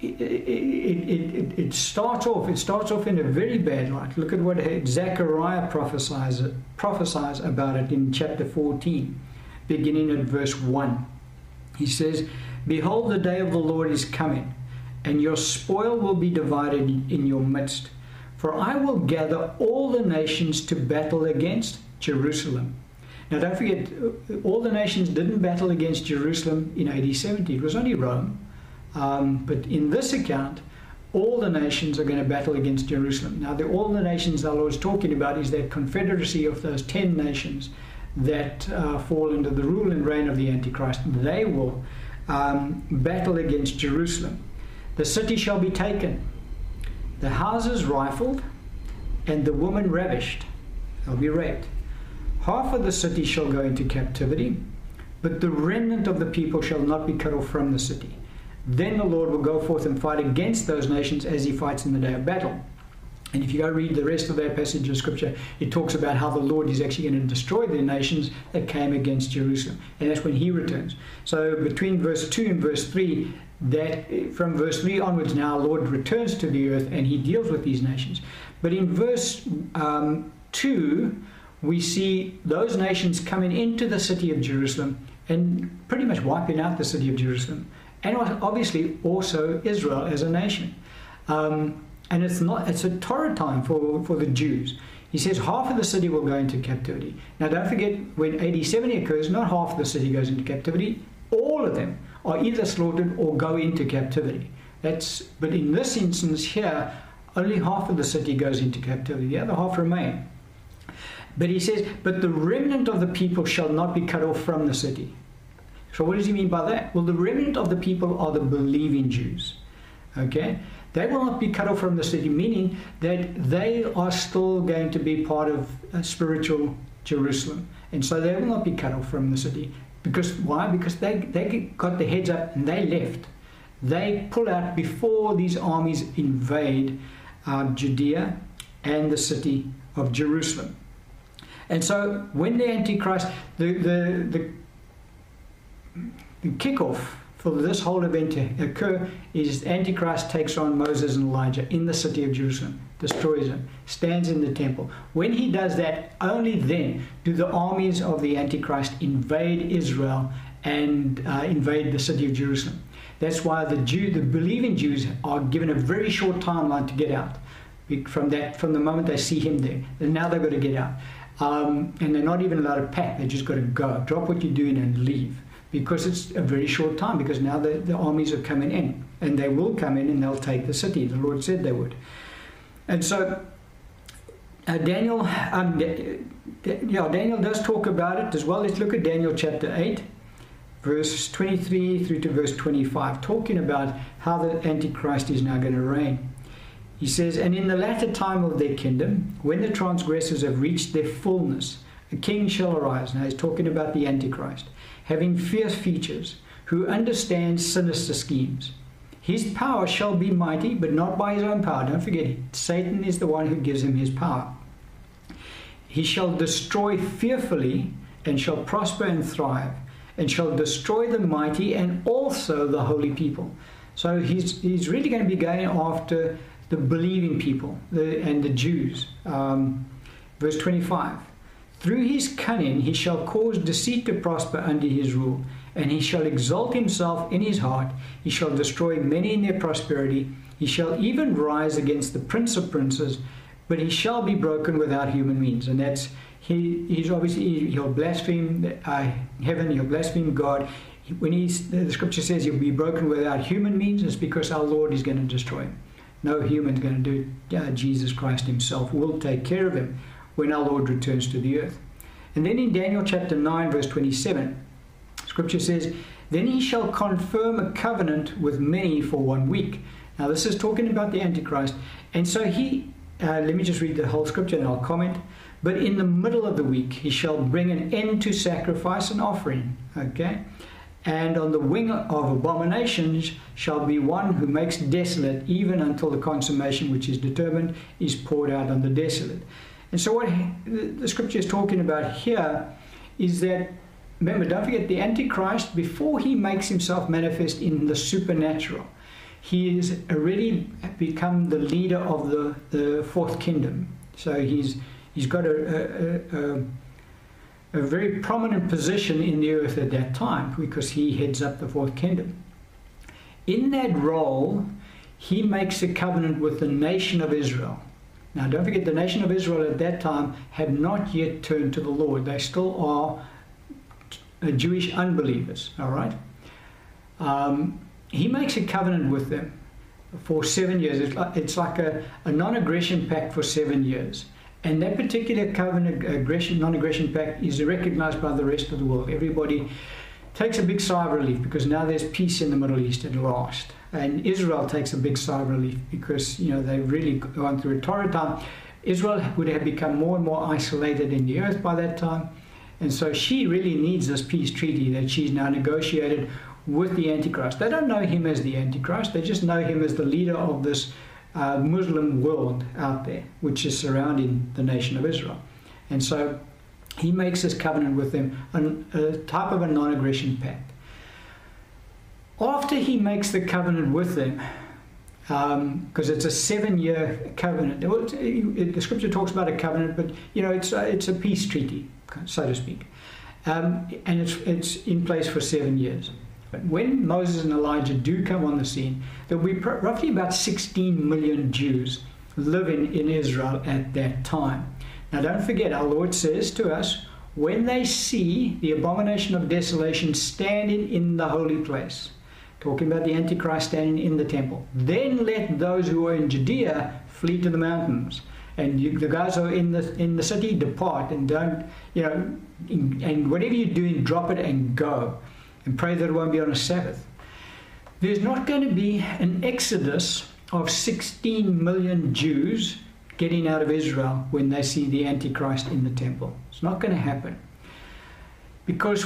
it, it, it, it, starts off, it starts off in a very bad light. Look at what Zechariah prophesies, prophesies about it in chapter 14, beginning at verse 1. He says, Behold, the day of the Lord is coming and your spoil will be divided in your midst. For I will gather all the nations to battle against Jerusalem. Now, don't forget, all the nations didn't battle against Jerusalem in AD 70. It was only Rome. Um, but in this account, all the nations are going to battle against Jerusalem. Now, the, all the nations Lord is talking about is that confederacy of those 10 nations that uh, fall under the rule and reign of the Antichrist. They will um, battle against Jerusalem. The city shall be taken, the houses rifled, and the women ravished. They'll be raped. Half of the city shall go into captivity, but the remnant of the people shall not be cut off from the city. Then the Lord will go forth and fight against those nations as he fights in the day of battle. And if you go read the rest of that passage of scripture, it talks about how the Lord is actually going to destroy the nations that came against Jerusalem. And that's when he returns. So between verse 2 and verse 3, that from verse 3 onwards now, Lord returns to the earth and he deals with these nations. But in verse um, 2, we see those nations coming into the city of Jerusalem and pretty much wiping out the city of Jerusalem. And obviously also Israel as a nation. Um, and it's not it's a torrid time for, for the Jews. He says half of the city will go into captivity. Now don't forget when AD 70 occurs, not half of the city goes into captivity, all of them are either slaughtered or go into captivity. That's but in this instance here, only half of the city goes into captivity, the other half remain. But he says, But the remnant of the people shall not be cut off from the city. So what does he mean by that? Well, the remnant of the people are the believing Jews. Okay? They will not be cut off from the city, meaning that they are still going to be part of a spiritual Jerusalem. And so they will not be cut off from the city. Because why? Because they, they got their heads up and they left. They pull out before these armies invade uh, Judea and the city of Jerusalem. And so when the Antichrist, the, the, the, the kickoff for this whole event to occur is Antichrist takes on Moses and Elijah in the city of Jerusalem destroys them, stands in the temple. When he does that, only then do the armies of the Antichrist invade Israel and uh, invade the city of Jerusalem. That's why the Jew, the believing Jews, are given a very short timeline to get out. From that, from the moment they see him there, and now they've got to get out, um, and they're not even allowed to pack. They just got to go, drop what you're doing, and leave because it's a very short time. Because now the, the armies are coming in, and they will come in, and they'll take the city. The Lord said they would. And so uh, Daniel, um, yeah, Daniel does talk about it as well. Let's look at Daniel chapter 8, verse 23 through to verse 25, talking about how the Antichrist is now going to reign. He says, And in the latter time of their kingdom, when the transgressors have reached their fullness, a king shall arise. Now he's talking about the Antichrist, having fierce features, who understands sinister schemes. His power shall be mighty, but not by his own power. Don't forget, it. Satan is the one who gives him his power. He shall destroy fearfully, and shall prosper and thrive, and shall destroy the mighty and also the holy people. So he's, he's really going to be going after the believing people the, and the Jews. Um, verse 25 Through his cunning he shall cause deceit to prosper under his rule, and he shall exalt himself in his heart. He shall destroy many in their prosperity. He shall even rise against the prince of princes, but he shall be broken without human means. And that's he, he's obviously he'll blaspheme uh, heaven, he'll blaspheme God. When he's the scripture says he'll be broken without human means, it's because our Lord is going to destroy him. No human's going to do. Uh, Jesus Christ Himself will take care of him when our Lord returns to the earth. And then in Daniel chapter 9, verse 27, scripture says, Then he shall confirm a covenant with many for one week. Now, this is talking about the Antichrist. And so he, uh, let me just read the whole scripture and I'll comment. But in the middle of the week he shall bring an end to sacrifice and offering. Okay? And on the wing of abominations shall be one who makes desolate, even until the consummation which is determined is poured out on the desolate. And so, what the scripture is talking about here is that, remember, don't forget the Antichrist, before he makes himself manifest in the supernatural, he has already become the leader of the, the fourth kingdom. So, he's He's got a, a, a, a very prominent position in the earth at that time because he heads up the fourth kingdom. In that role, he makes a covenant with the nation of Israel. Now, don't forget, the nation of Israel at that time had not yet turned to the Lord. They still are Jewish unbelievers, all right? Um, he makes a covenant with them for seven years. It's like, it's like a, a non aggression pact for seven years. And that particular covenant aggression, non-aggression pact is recognized by the rest of the world. Everybody takes a big sigh of relief because now there's peace in the Middle East at last. And Israel takes a big sigh of relief because you know they've really gone through a torrid time. Israel would have become more and more isolated in the earth by that time. And so she really needs this peace treaty that she's now negotiated with the Antichrist. They don't know him as the Antichrist, they just know him as the leader of this uh, Muslim world out there, which is surrounding the nation of Israel. And so he makes this covenant with them, a, a type of a non aggression pact. After he makes the covenant with them, because um, it's a seven-year covenant. The scripture talks about a covenant, but you know it's a, it's a peace treaty, so to speak, um, and it's it's in place for seven years. But when Moses and Elijah do come on the scene, there will be roughly about 16 million Jews living in Israel at that time. Now, don't forget, our Lord says to us, when they see the abomination of desolation standing in the holy place, talking about the Antichrist standing in the temple, then let those who are in Judea flee to the mountains. And you, the guys who are in the in the city depart and don't, you know, and whatever you're doing, drop it and go and pray that it won't be on a Sabbath. There's not going to be an exodus of 16 million Jews getting out of Israel when they see the Antichrist in the temple. It's not going to happen. Because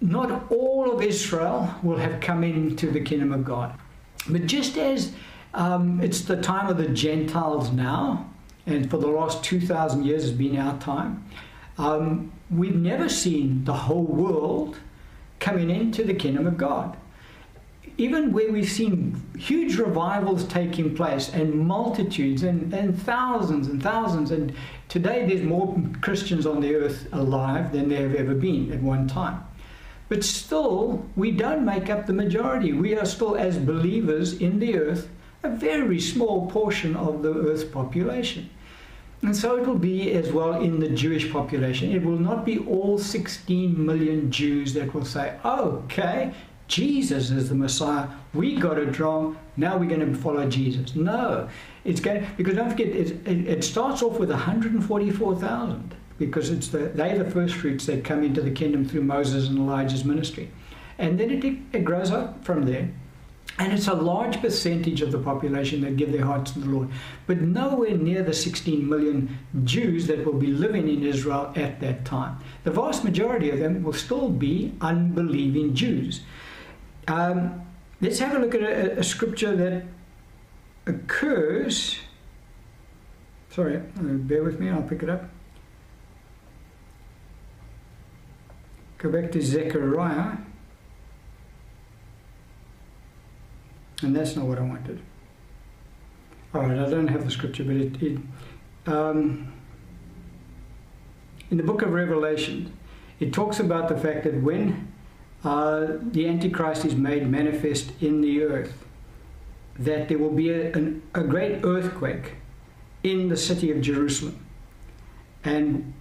not all of Israel will have come into the kingdom of God. But just as um, it's the time of the Gentiles now, and for the last 2,000 years has been our time, um, we've never seen the whole world coming into the kingdom of God. Even where we've seen huge revivals taking place and multitudes and, and thousands and thousands, and today there's more Christians on the earth alive than there have ever been at one time. But still, we don't make up the majority. We are still, as believers in the earth, a very small portion of the earth's population. And so it will be as well in the Jewish population. It will not be all 16 million Jews that will say, okay, Jesus is the Messiah. We got it wrong. Now we're going to follow Jesus. No, it's going because don't forget it, it starts off with 144,000 because it's the, they're the first fruits that come into the kingdom through Moses and Elijah's ministry, and then it, it grows up from there. And it's a large percentage of the population that give their hearts to the Lord, but nowhere near the 16 million Jews that will be living in Israel at that time. The vast majority of them will still be unbelieving Jews. Um, let's have a look at a, a scripture that occurs. Sorry, bear with me, I'll pick it up. Go back to Zechariah. And that's not what I wanted. All right, I don't have the scripture, but it, it um, in the book of Revelation, it talks about the fact that when uh, the Antichrist is made manifest in the earth, that there will be a, an, a great earthquake in the city of Jerusalem. And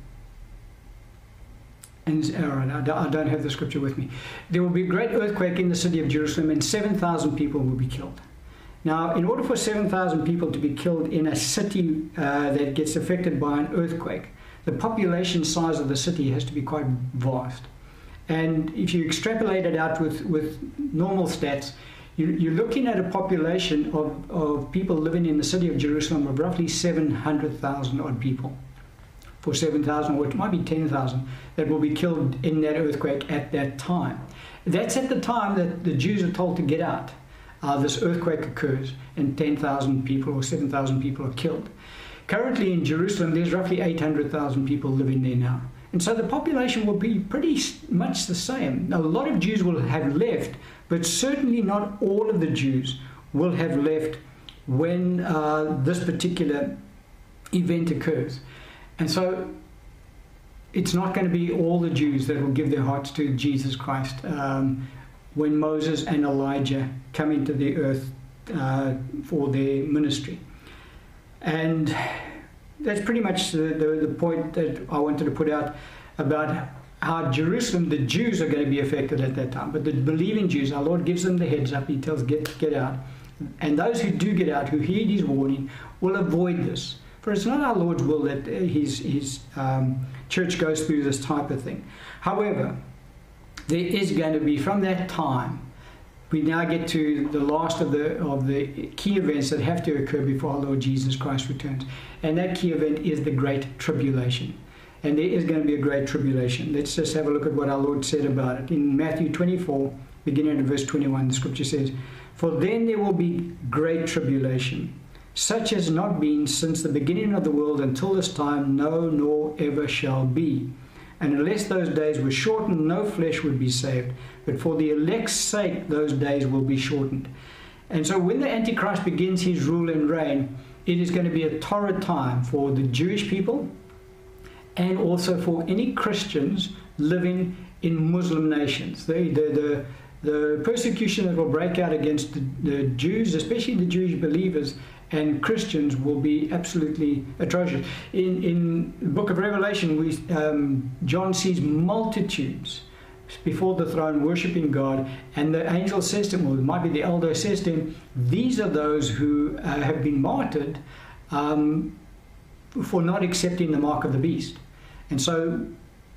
all right, I don't have the scripture with me. There will be a great earthquake in the city of Jerusalem, and 7,000 people will be killed. Now, in order for 7,000 people to be killed in a city uh, that gets affected by an earthquake, the population size of the city has to be quite vast. And if you extrapolate it out with, with normal stats, you, are looking at a population of, of people living in the city of Jerusalem of roughly 700,000 odd people. For 7,000, or it might be 10,000, that will be killed in that earthquake at that time. That's at the time that the Jews are told to get out. Uh, this earthquake occurs and 10,000 people or 7,000 people are killed. Currently in Jerusalem, there's roughly 800,000 people living there now. And so the population will be pretty much the same. A lot of Jews will have left, but certainly not all of the Jews will have left when uh, this particular event occurs. And so it's not going to be all the Jews that will give their hearts to Jesus Christ um, when Moses and Elijah come into the earth uh, for their ministry. And that's pretty much the, the, the, point that I wanted to put out about how Jerusalem, the Jews are going to be affected at that time. But the believing Jews, our Lord gives them the heads up. He tells, get, get out. And those who do get out, who heed his warning, will avoid this. For it's not our Lord's will that his, his um, church goes through this type of thing. However, there is going to be, from that time, we now get to the last of the of the key events that have to occur before our Lord Jesus Christ returns, and that key event is the Great Tribulation. And there is going to be a great tribulation. Let's just have a look at what our Lord said about it. In Matthew 24, beginning at verse 21, the scripture says, For then there will be great tribulation, such as not been since the beginning of the world until this time, no, nor ever shall be. And unless those days were shortened, no flesh would be saved. But for the elect's sake, those days will be shortened. And so when the Antichrist begins his rule and reign, it is going to be a torrid time for the Jewish people and also for any Christians living in Muslim nations. The, the, the, the persecution that will break out against the, the Jews, especially the Jewish believers, and Christians will be absolutely atrocious. In, in the book of Revelation, we, um, John sees multitudes before the throne worshiping God, and the angel says to him, or it might be the elder says to him, These are those who uh, have been martyred um, for not accepting the mark of the beast. And so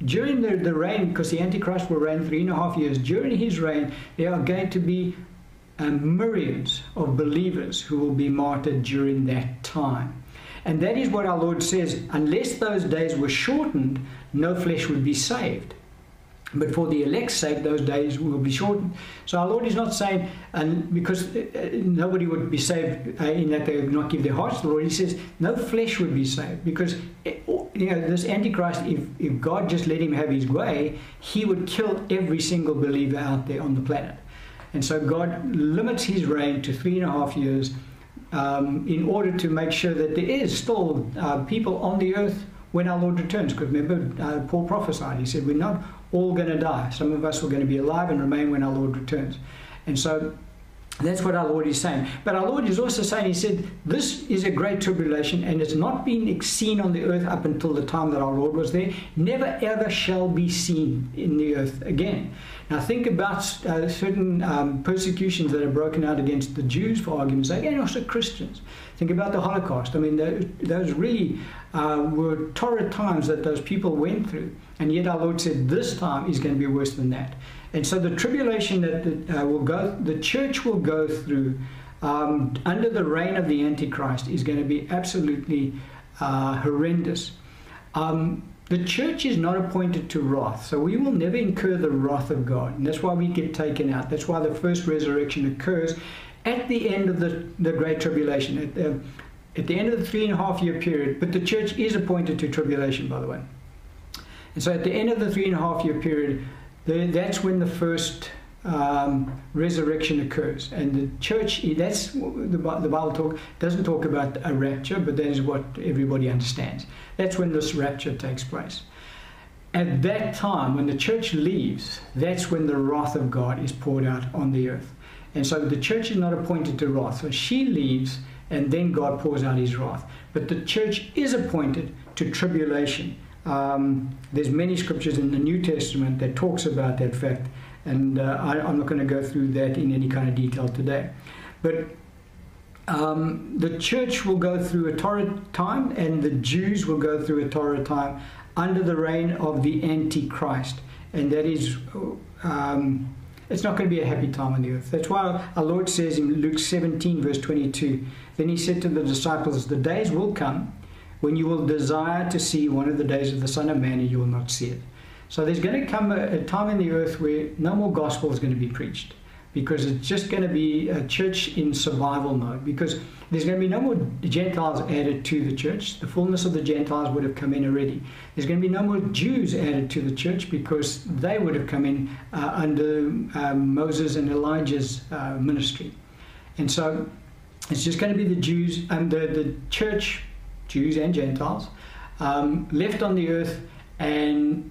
during the, the reign, because the Antichrist will reign three and a half years, during his reign, there are going to be uh, myriads of believers who will be martyred during that time. And that is what our Lord says unless those days were shortened, no flesh would be saved. But for the elect's sake, those days will be shortened. So our Lord is not saying, and because uh, uh, nobody would be saved uh, in that they would not give their hearts to the Lord. He says no flesh would be saved because you know this Antichrist. If if God just let him have his way, he would kill every single believer out there on the planet. And so God limits his reign to three and a half years um, in order to make sure that there is still uh, people on the earth when our Lord returns. Because remember, uh, Paul prophesied. He said, We're not all going to die. Some of us are going to be alive and remain when our Lord returns. And so that's what our Lord is saying. But our Lord is also saying, He said, This is a great tribulation and it's not been seen on the earth up until the time that our Lord was there. Never ever shall be seen in the earth again. Now think about uh, certain um, persecutions that are broken out against the Jews, for argument's sake, and also Christians. Think about the Holocaust. I mean, those really uh, were torrid times that those people went through. And yet our Lord said, This time is going to be worse than that. And so the tribulation that uh, will go, the church will go through um, under the reign of the Antichrist is going to be absolutely uh, horrendous. Um, the church is not appointed to wrath, so we will never incur the wrath of God. And that's why we get taken out. That's why the first resurrection occurs at the end of the, the Great Tribulation, at the, at the end of the three and a half year period. But the church is appointed to tribulation, by the way. And so at the end of the three and a half year period, that's when the first um, resurrection occurs. And the church, that's the, the Bible talk doesn't talk about a rapture, but that is what everybody understands. That's when this rapture takes place. At that time, when the church leaves, that's when the wrath of God is poured out on the earth. And so the church is not appointed to wrath. So she leaves, and then God pours out his wrath. But the church is appointed to tribulation. Um, there's many scriptures in the New Testament that talks about that fact and uh, I, am not going to go through that in any kind of detail today. But um, the church will go through a torrid time, and the Jews will go through a torrid time under the reign of the Antichrist. And that is, um, it's not going to be a happy time on the earth. That's why our Lord says in Luke 17, verse 22, Then he said to the disciples, The days will come when you will desire to see one of the days of the Son of Man, and you will not see it. So there's going to come a, a time in the earth where no more gospel is going to be preached because it's just going to be a church in survival mode because there's going to be no more Gentiles added to the church. The fullness of the Gentiles would have come in already. There's going to be no more Jews added to the church because they would have come in uh, under um, Moses and Elijah's uh, ministry. And so it's just going to be the Jews and the, the church, Jews and Gentiles, um, left on the earth and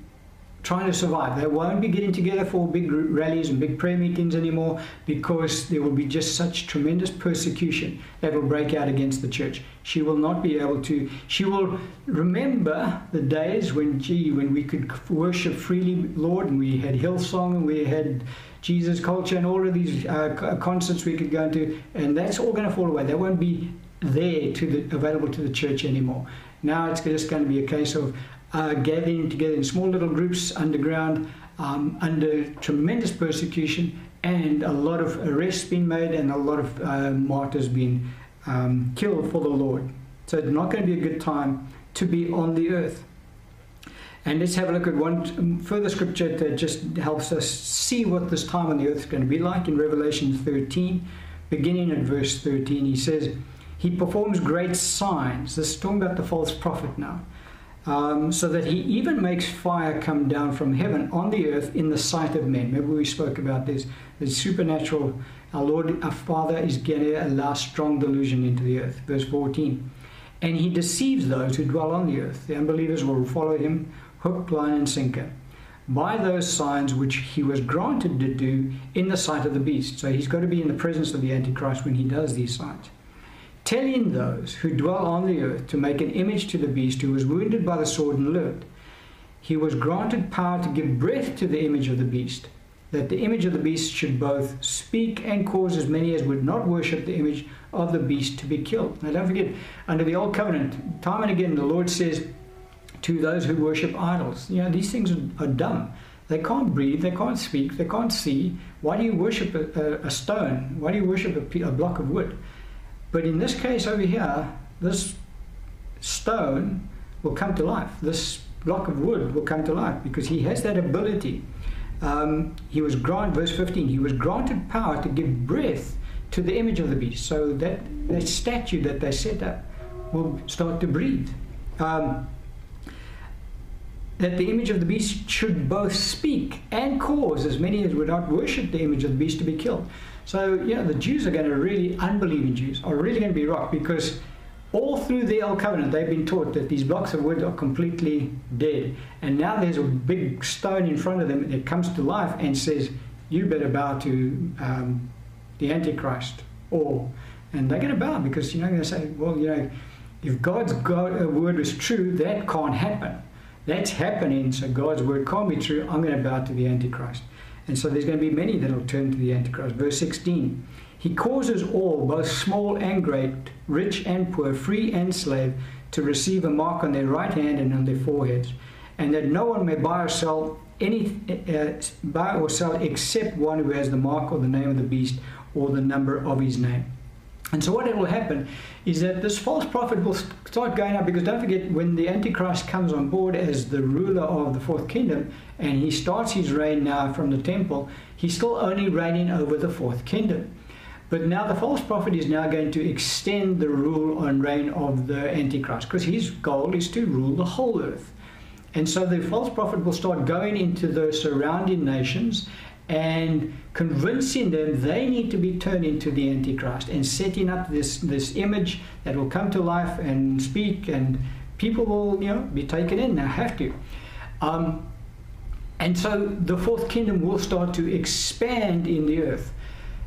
trying to survive. They won't be getting together for big rallies and big prayer meetings anymore because there will be just such tremendous persecution that will break out against the church. She will not be able to, she will remember the days when, gee, when we could worship freely, Lord, and we had Hillsong and we had Jesus culture and all of these uh, concerts we could go into, and that's all going to fall away. That won't be there to the, available to the church anymore. Now it's just going to be a case of uh, gathering together in small little groups underground um, under tremendous persecution and a lot of arrests being made and a lot of uh, martyrs being um, killed for the Lord. So it's not going to be a good time to be on the earth. And let's have a look at one um, further scripture that just helps us see what this time on the earth is going to be like in Revelation 13, beginning at verse 13. He says, He performs great signs. This is talking about the false prophet now um, so that he even makes fire come down from heaven on the earth in the sight of men. Remember, we spoke about this. The supernatural, our Lord, our Father is going to allow strong delusion into the earth. Verse 14. And he deceives those who dwell on the earth. The unbelievers will follow him, hook, line, and sinker, by those signs which he was granted to do in the sight of the beast. So he's got to be in the presence of the Antichrist when he does these signs telling those who dwell on the earth to make an image to the beast who was wounded by the sword and lived. He was granted power to give breath to the image of the beast, that the image of the beast should both speak and cause as many as would not worship the image of the beast to be killed. Now, don't forget, under the Old Covenant, time and again, the Lord says to those who worship idols, you know, these things are, dumb. They can't breathe, they can't speak, they can't see. Why do you worship a, a, a stone? Why do you worship a, a block of wood? But in this case over here, this stone will come to life. This block of wood will come to life because he has that ability. Um, he was granted, verse 15, he was granted power to give breath to the image of the beast. So that, that statue that they set up will start to breathe. Um, that the image of the beast should both speak and cause as many as would not worship the image of the beast to be killed. So, yeah, the Jews are going to really, unbelieving Jews, are really going to be rocked because all through the Old Covenant they've been taught that these blocks of wood are completely dead. And now there's a big stone in front of them that comes to life and says, You better bow to um, the Antichrist. Or, and they're going to bow because, you know, to say, Well, you know, if God's God, uh, word is true, that can't happen. That's happening, so God's word can't be true. I'm going to bow to the Antichrist. And so there's going to be many that will turn to the Antichrist. Verse 16 He causes all, both small and great, rich and poor, free and slave, to receive a mark on their right hand and on their foreheads, and that no one may buy or sell any uh, buy or sell except one who has the mark or the name of the beast or the number of his name. And so what it will happen is that this false prophet will start going up because don't forget when the Antichrist comes on board as the ruler of the fourth kingdom and he starts his reign now from the temple, he's still only reigning over the fourth kingdom. But now the false prophet is now going to extend the rule and reign of the Antichrist because his goal is to rule the whole earth. And so the false prophet will start going into the surrounding nations and convincing them they need to be turned into the Antichrist and setting up this, this image that will come to life and speak, and people will you know be taken in. They have to. Um, and so the fourth kingdom will start to expand in the earth.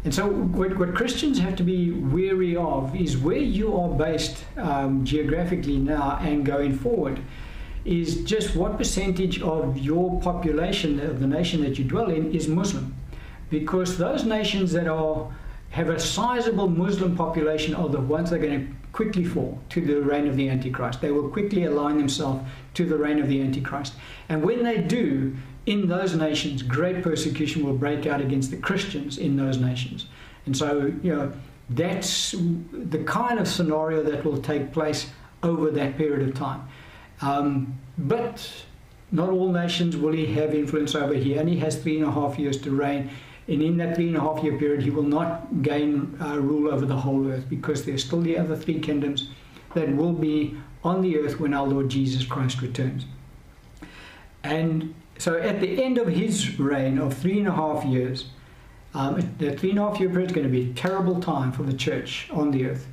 And so, what, what Christians have to be wary of is where you are based um, geographically now and going forward, is just what percentage of your population, of the nation that you dwell in, is Muslim. Because those nations that are have a sizable Muslim population are the ones that are going to quickly fall to the reign of the Antichrist. They will quickly align themselves to the reign of the Antichrist. And when they do, in those nations, great persecution will break out against the Christians in those nations. And so, you know, that's the kind of scenario that will take place over that period of time. Um, but not all nations will he have influence over. Here, and he has three and a half years to reign. And in that three and a half year period, he will not gain uh, rule over the whole earth because there's still the other three kingdoms that will be on the earth when our Lord Jesus Christ returns. And so at the end of his reign of three and a half years, um, the three and a half year period is going to be a terrible time for the church on the earth.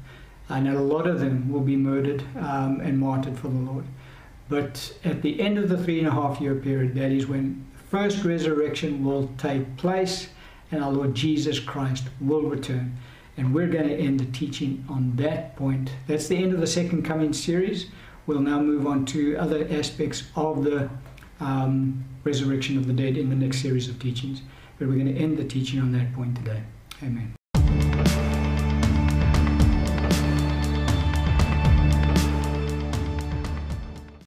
And a lot of them will be murdered um, and martyred for the Lord. But at the end of the three and a half year period, that is when the first resurrection will take place and our Lord Jesus Christ will return. And we're going to end the teaching on that point. That's the end of the second coming series. We'll now move on to other aspects of the um, resurrection of the dead in the next series of teachings. But we're going to end the teaching on that point today. Amen.